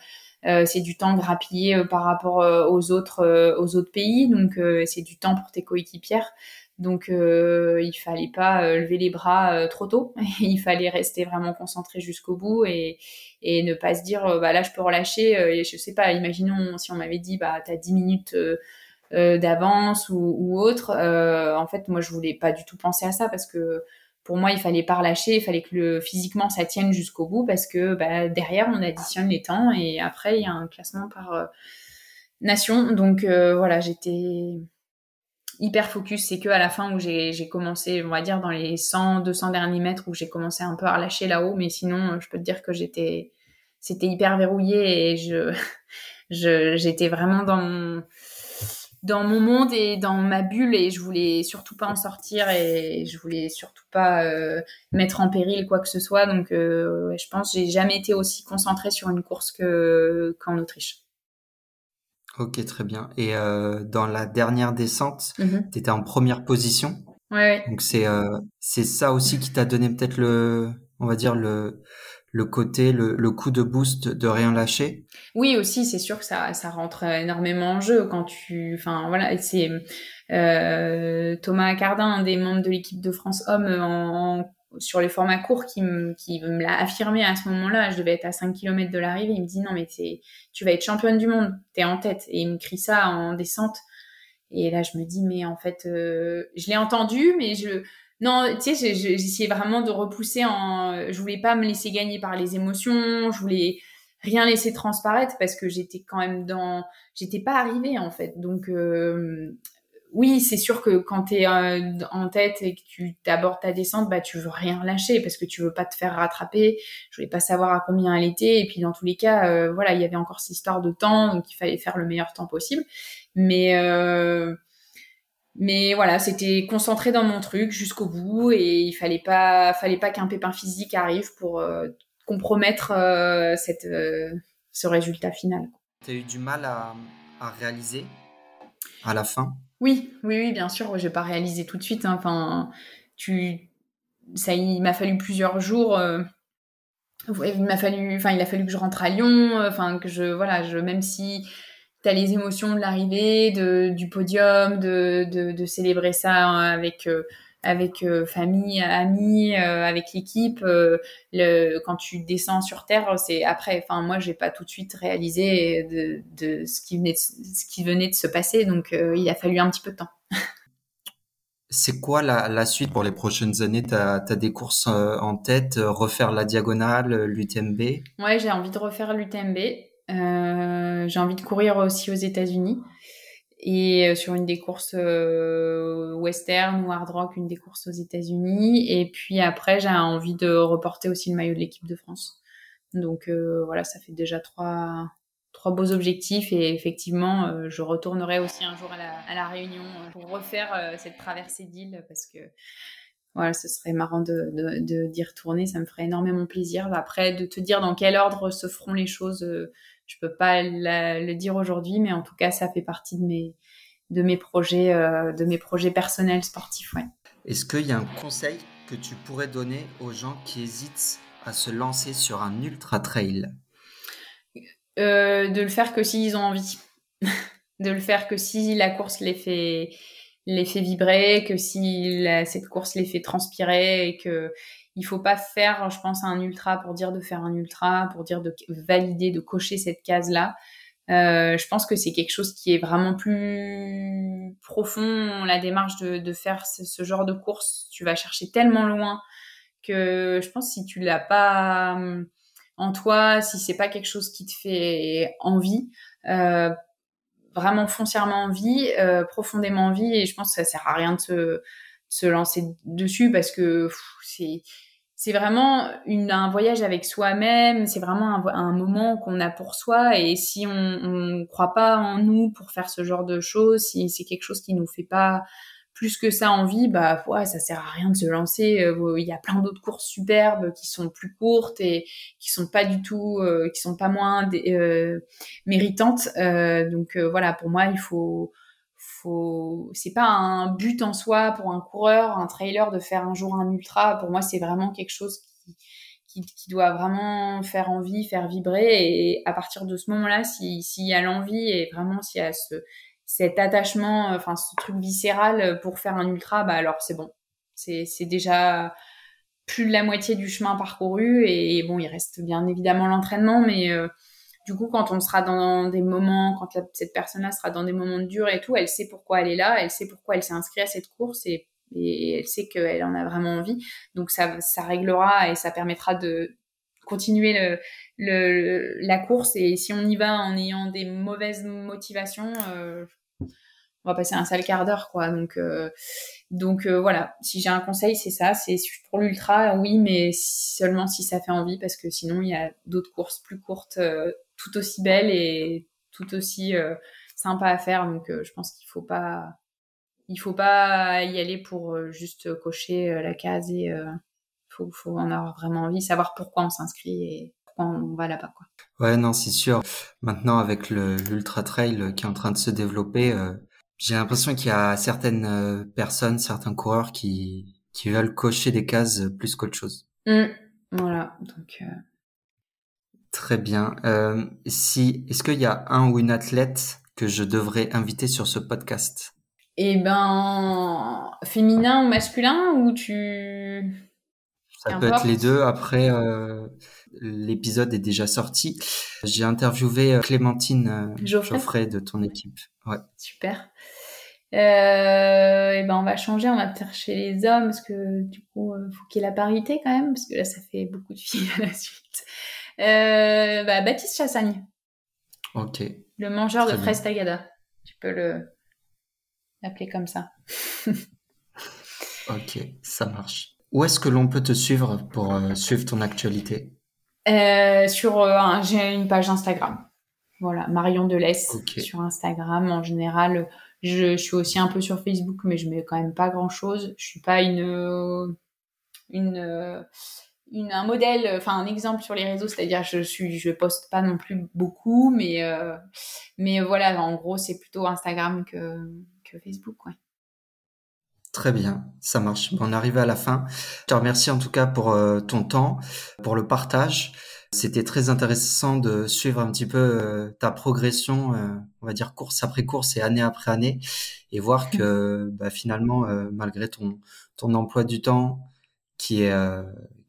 c'est du temps grappillé euh, par rapport euh, aux autres aux autres pays, donc c'est du temps pour tes coéquipières. Donc il fallait pas lever les bras trop tôt, il fallait rester vraiment concentré jusqu'au bout et, et ne pas se dire bah là je peux relâcher et je sais pas, imaginons si on m'avait dit bah tu as 10 minutes d'avance ou, ou autre, en fait moi je voulais pas du tout penser à ça parce que pour moi, il fallait pas relâcher, il fallait que le, physiquement ça tienne jusqu'au bout parce que bah, derrière on additionne les temps et après il y a un classement par euh, nation. Donc euh, voilà, j'étais hyper focus. C'est que à la fin où j'ai commencé, on va dire dans les 100, 200 derniers mètres où j'ai commencé un peu à relâcher là-haut, mais sinon je peux te dire que j'étais, c'était hyper verrouillé et je, j'étais vraiment dans dans mon monde et dans ma bulle et je voulais surtout pas en sortir et je voulais surtout pas euh, mettre en péril quoi que ce soit donc euh, je pense j'ai jamais été aussi concentrée sur une course que qu'en Autriche. Ok très bien et euh, dans la dernière descente mm-hmm. tu étais en première position. Ouais, Donc c'est c'est ça aussi qui t'a donné peut-être le on va dire le le côté, le, le, coup de boost de rien lâcher? Oui, aussi, c'est sûr que ça, ça rentre énormément en jeu quand tu, enfin voilà, c'est euh, Thomas Cardin, un des membres de l'équipe de France Homme en, sur les formats courts, qui me, qui me l'a affirmé à ce moment-là. Je devais être à 5 km de l'arrivée. Il me dit non mais tu vas être championne du monde, t'es en tête. Et il me crie ça en descente. Et là, je me dis mais en fait, euh, je l'ai entendu, mais je non, tu sais, j'essayais vraiment de repousser en. Je voulais pas me laisser gagner par les émotions. Je voulais rien laisser transparaître parce que j'étais quand même dans. J'étais pas arrivée en fait. Donc euh, oui, c'est sûr que quand tu es euh, en tête et que tu t'abordes ta descente, bah tu veux rien lâcher parce que tu veux pas te faire rattraper. Je voulais pas savoir à combien elle était et puis dans tous les cas, euh, voilà, il y avait encore cette histoire de temps, donc il fallait faire le meilleur temps possible. Mais mais voilà, c'était concentré dans mon truc jusqu'au bout et il fallait pas, fallait pas qu'un pépin physique arrive pour euh, compromettre euh, cette, euh, ce résultat final. Tu as eu du mal à, à, réaliser à la fin? Oui, oui, oui, bien sûr. Je vais pas réaliser tout de suite. Hein. Enfin, tu, ça, il m'a fallu plusieurs jours. il m'a fallu, enfin, il a fallu que je rentre à Lyon. Enfin, que je, voilà, je, même si t'as les émotions de l'arrivée, de, du podium, de, de, de célébrer ça avec euh, avec euh, famille, amis, euh, avec l'équipe. le, quand tu descends sur terre, c'est après. Enfin, moi, j'ai pas tout de suite réalisé de, de ce qui venait de, ce qui venait de se passer, donc il a fallu un petit peu de temps. C'est quoi la, la, suite pour les prochaines années? Tu as, des courses en tête, refaire la diagonale, l'UTMB Ouais, j'ai envie de refaire l'UTMB. Euh, j'ai envie de courir aussi aux États-Unis et euh, sur une des courses euh, western ou hard rock, une des courses aux États-Unis. Et puis après, j'ai envie de reporter aussi le maillot de l'équipe de France. Donc voilà, ça fait déjà trois trois beaux objectifs et effectivement, je retournerai aussi un jour à la, Réunion pour refaire cette traversée d'île parce que voilà, ce serait marrant de, de, de, d'y retourner, ça me ferait énormément plaisir. Après, de te dire dans quel ordre se feront les choses, je peux pas le dire aujourd'hui, mais en tout cas, ça fait partie de mes, de mes projets, euh, de mes projets personnels sportifs. Ouais. Est-ce qu'il y a un conseil que tu pourrais donner aux gens qui hésitent à se lancer sur un ultra trail? Euh, De le faire que s'ils ont envie. de le faire que si la course les fait, les fait vibrer, que si cette course les fait transpirer et que il faut pas faire, je pense, un ultra pour dire de faire un ultra, pour dire de valider, de cocher cette case-là. Euh, je pense que c'est quelque chose qui est vraiment plus profond. La démarche de, de faire ce, genre de course, tu vas chercher tellement loin que je pense si tu l'as pas hum, en toi, si c'est pas quelque chose qui te fait envie, euh, vraiment foncièrement envie, euh, profondément envie, et je pense que ça sert à rien de se, se lancer dessus parce que c'est c'est vraiment une, un voyage avec soi-même, c'est vraiment un, un moment qu'on a pour soi et si on ne croit pas en nous pour faire ce genre de choses, si c'est quelque chose qui nous fait pas plus que ça envie, bah ouais, ça sert à rien de se lancer. Euh, il y a plein d'autres courses superbes qui sont plus courtes et qui sont pas du tout, euh, qui sont pas moins euh, méritantes. Euh, donc voilà, pour moi, il faut faut c'est pas un but en soi pour un coureur, un trailer de faire un jour un ultra. Pour moi, c'est vraiment quelque chose qui, qui, qui, doit vraiment faire envie, faire vibrer. Et à partir de ce moment-là, s'il si y a l'envie et vraiment s'il y a ce, cet attachement, enfin ce truc viscéral pour faire un ultra, bah alors c'est bon. C'est, déjà plus de la moitié du chemin parcouru. Et bon, il reste bien évidemment l'entraînement, mais euh, du coup, quand on sera dans des moments, quand cette personne-là sera dans des moments durs et tout, elle sait pourquoi elle est là, elle sait pourquoi elle s'est inscrite à cette course et, elle sait qu'elle en a vraiment envie. Donc ça, ça réglera et ça permettra de continuer le, le, la course. Et si on y va en ayant des mauvaises motivations, euh, on va passer un sale quart d'heure, quoi. Donc, euh, donc euh, voilà. Si j'ai un conseil, c'est ça. C'est pour l'ultra, oui, mais seulement si ça fait envie, parce que sinon il y a d'autres courses plus courtes tout aussi belle et tout aussi euh, sympa à faire. Donc, euh, je pense qu'il faut pas, il faut pas y aller pour euh, juste cocher la case et faut, faut en avoir vraiment envie, savoir pourquoi on s'inscrit et pourquoi on va là-bas, quoi. Ouais, non, c'est sûr. Maintenant, avec l'ultra trail qui est en train de se développer, j'ai l'impression qu'il y a certaines personnes, certains coureurs qui, qui veulent cocher des cases plus qu'autre chose. Mmh. voilà, donc Très bien. Euh, si, est-ce qu'il y a un ou une athlète que je devrais inviter sur ce podcast? Eh ben, féminin ou masculin ou tu Ça peut être les deux. Après, euh, l'épisode est déjà sorti. J'ai interviewé euh, Clémentine Geoffrey. de ton équipe. Ouais. Super. Euh, et ben on va changer, on va peut-être chez les hommes parce que du coup, il faut qu'il y ait la parité quand même parce que là, ça fait beaucoup de filles à la suite. Euh, bah, Baptiste Chassagne. Ok. Le mangeur de fraises tagada. Tu peux le l'appeler comme ça. ok, ça marche. Où est-ce que l'on peut te suivre pour euh, suivre ton actualité? Euh, Sur euh, j'ai une page Instagram. Voilà, Marion Delesse sur Instagram en général. Je, je, suis aussi un peu sur Facebook, mais je mets quand même pas grand chose. Je suis pas une une un modèle, enfin un exemple sur les réseaux, c'est-à-dire je suis, je poste pas non plus beaucoup, mais euh, mais voilà, en gros c'est plutôt Instagram que que Facebook, ouais. Très bien, ça marche. on arrive à la fin. Je te remercie en tout cas pour euh, ton temps, pour le partage. C'était très intéressant de suivre un petit peu euh, ta progression, on va dire course après course et année après année, et voir que bah, finalement, malgré ton ton emploi du temps qui est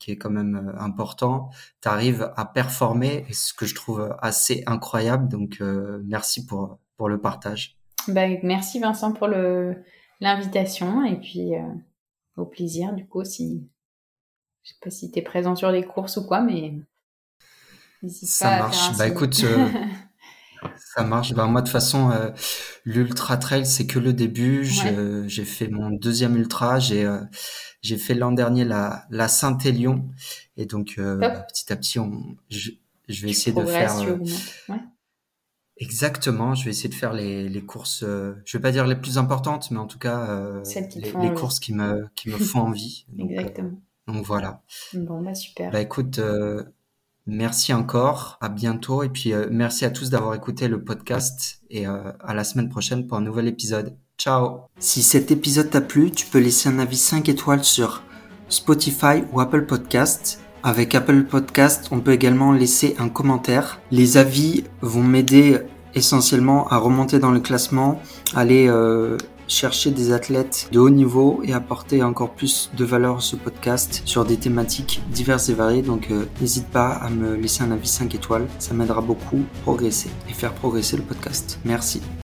qui est quand même euh, important, tu arrives à performer, et ce que je trouve assez incroyable. Donc, euh, merci pour, pour le partage. Bah, merci Vincent pour l'invitation et puis euh, au plaisir du coup si je sais pas si tu es présent sur les courses ou quoi mais ça marche bah écoute ça marche bah moi de toute façon l'ultra trail c'est que le début j'ai fait mon deuxième ultra j'ai j'ai fait l'an dernier la, la Saint-Élion. Et donc, euh, bah, petit à petit, on, je, je vais essayer de faire. Euh, ouais. Exactement, je vais essayer de faire les, les courses, euh, je vais pas dire les plus importantes, mais en tout cas euh, les, les courses qui me, qui me font envie. Donc, Exactement. donc voilà. Bon, bah super. Bah écoute, merci encore, à bientôt, et puis merci à tous d'avoir écouté le podcast, et à la semaine prochaine pour un nouvel épisode. Ciao. Si cet épisode t'a plu, tu peux laisser un avis 5 étoiles sur Spotify ou Apple Podcast. Avec Apple Podcast, on peut également laisser un commentaire. Les avis vont m'aider essentiellement à remonter dans le classement, aller euh, chercher des athlètes de haut niveau et apporter encore plus de valeur à ce podcast sur des thématiques diverses et variées. Donc euh, n'hésite pas à me laisser un avis 5 étoiles, ça m'aidera beaucoup à progresser et faire progresser le podcast. Merci.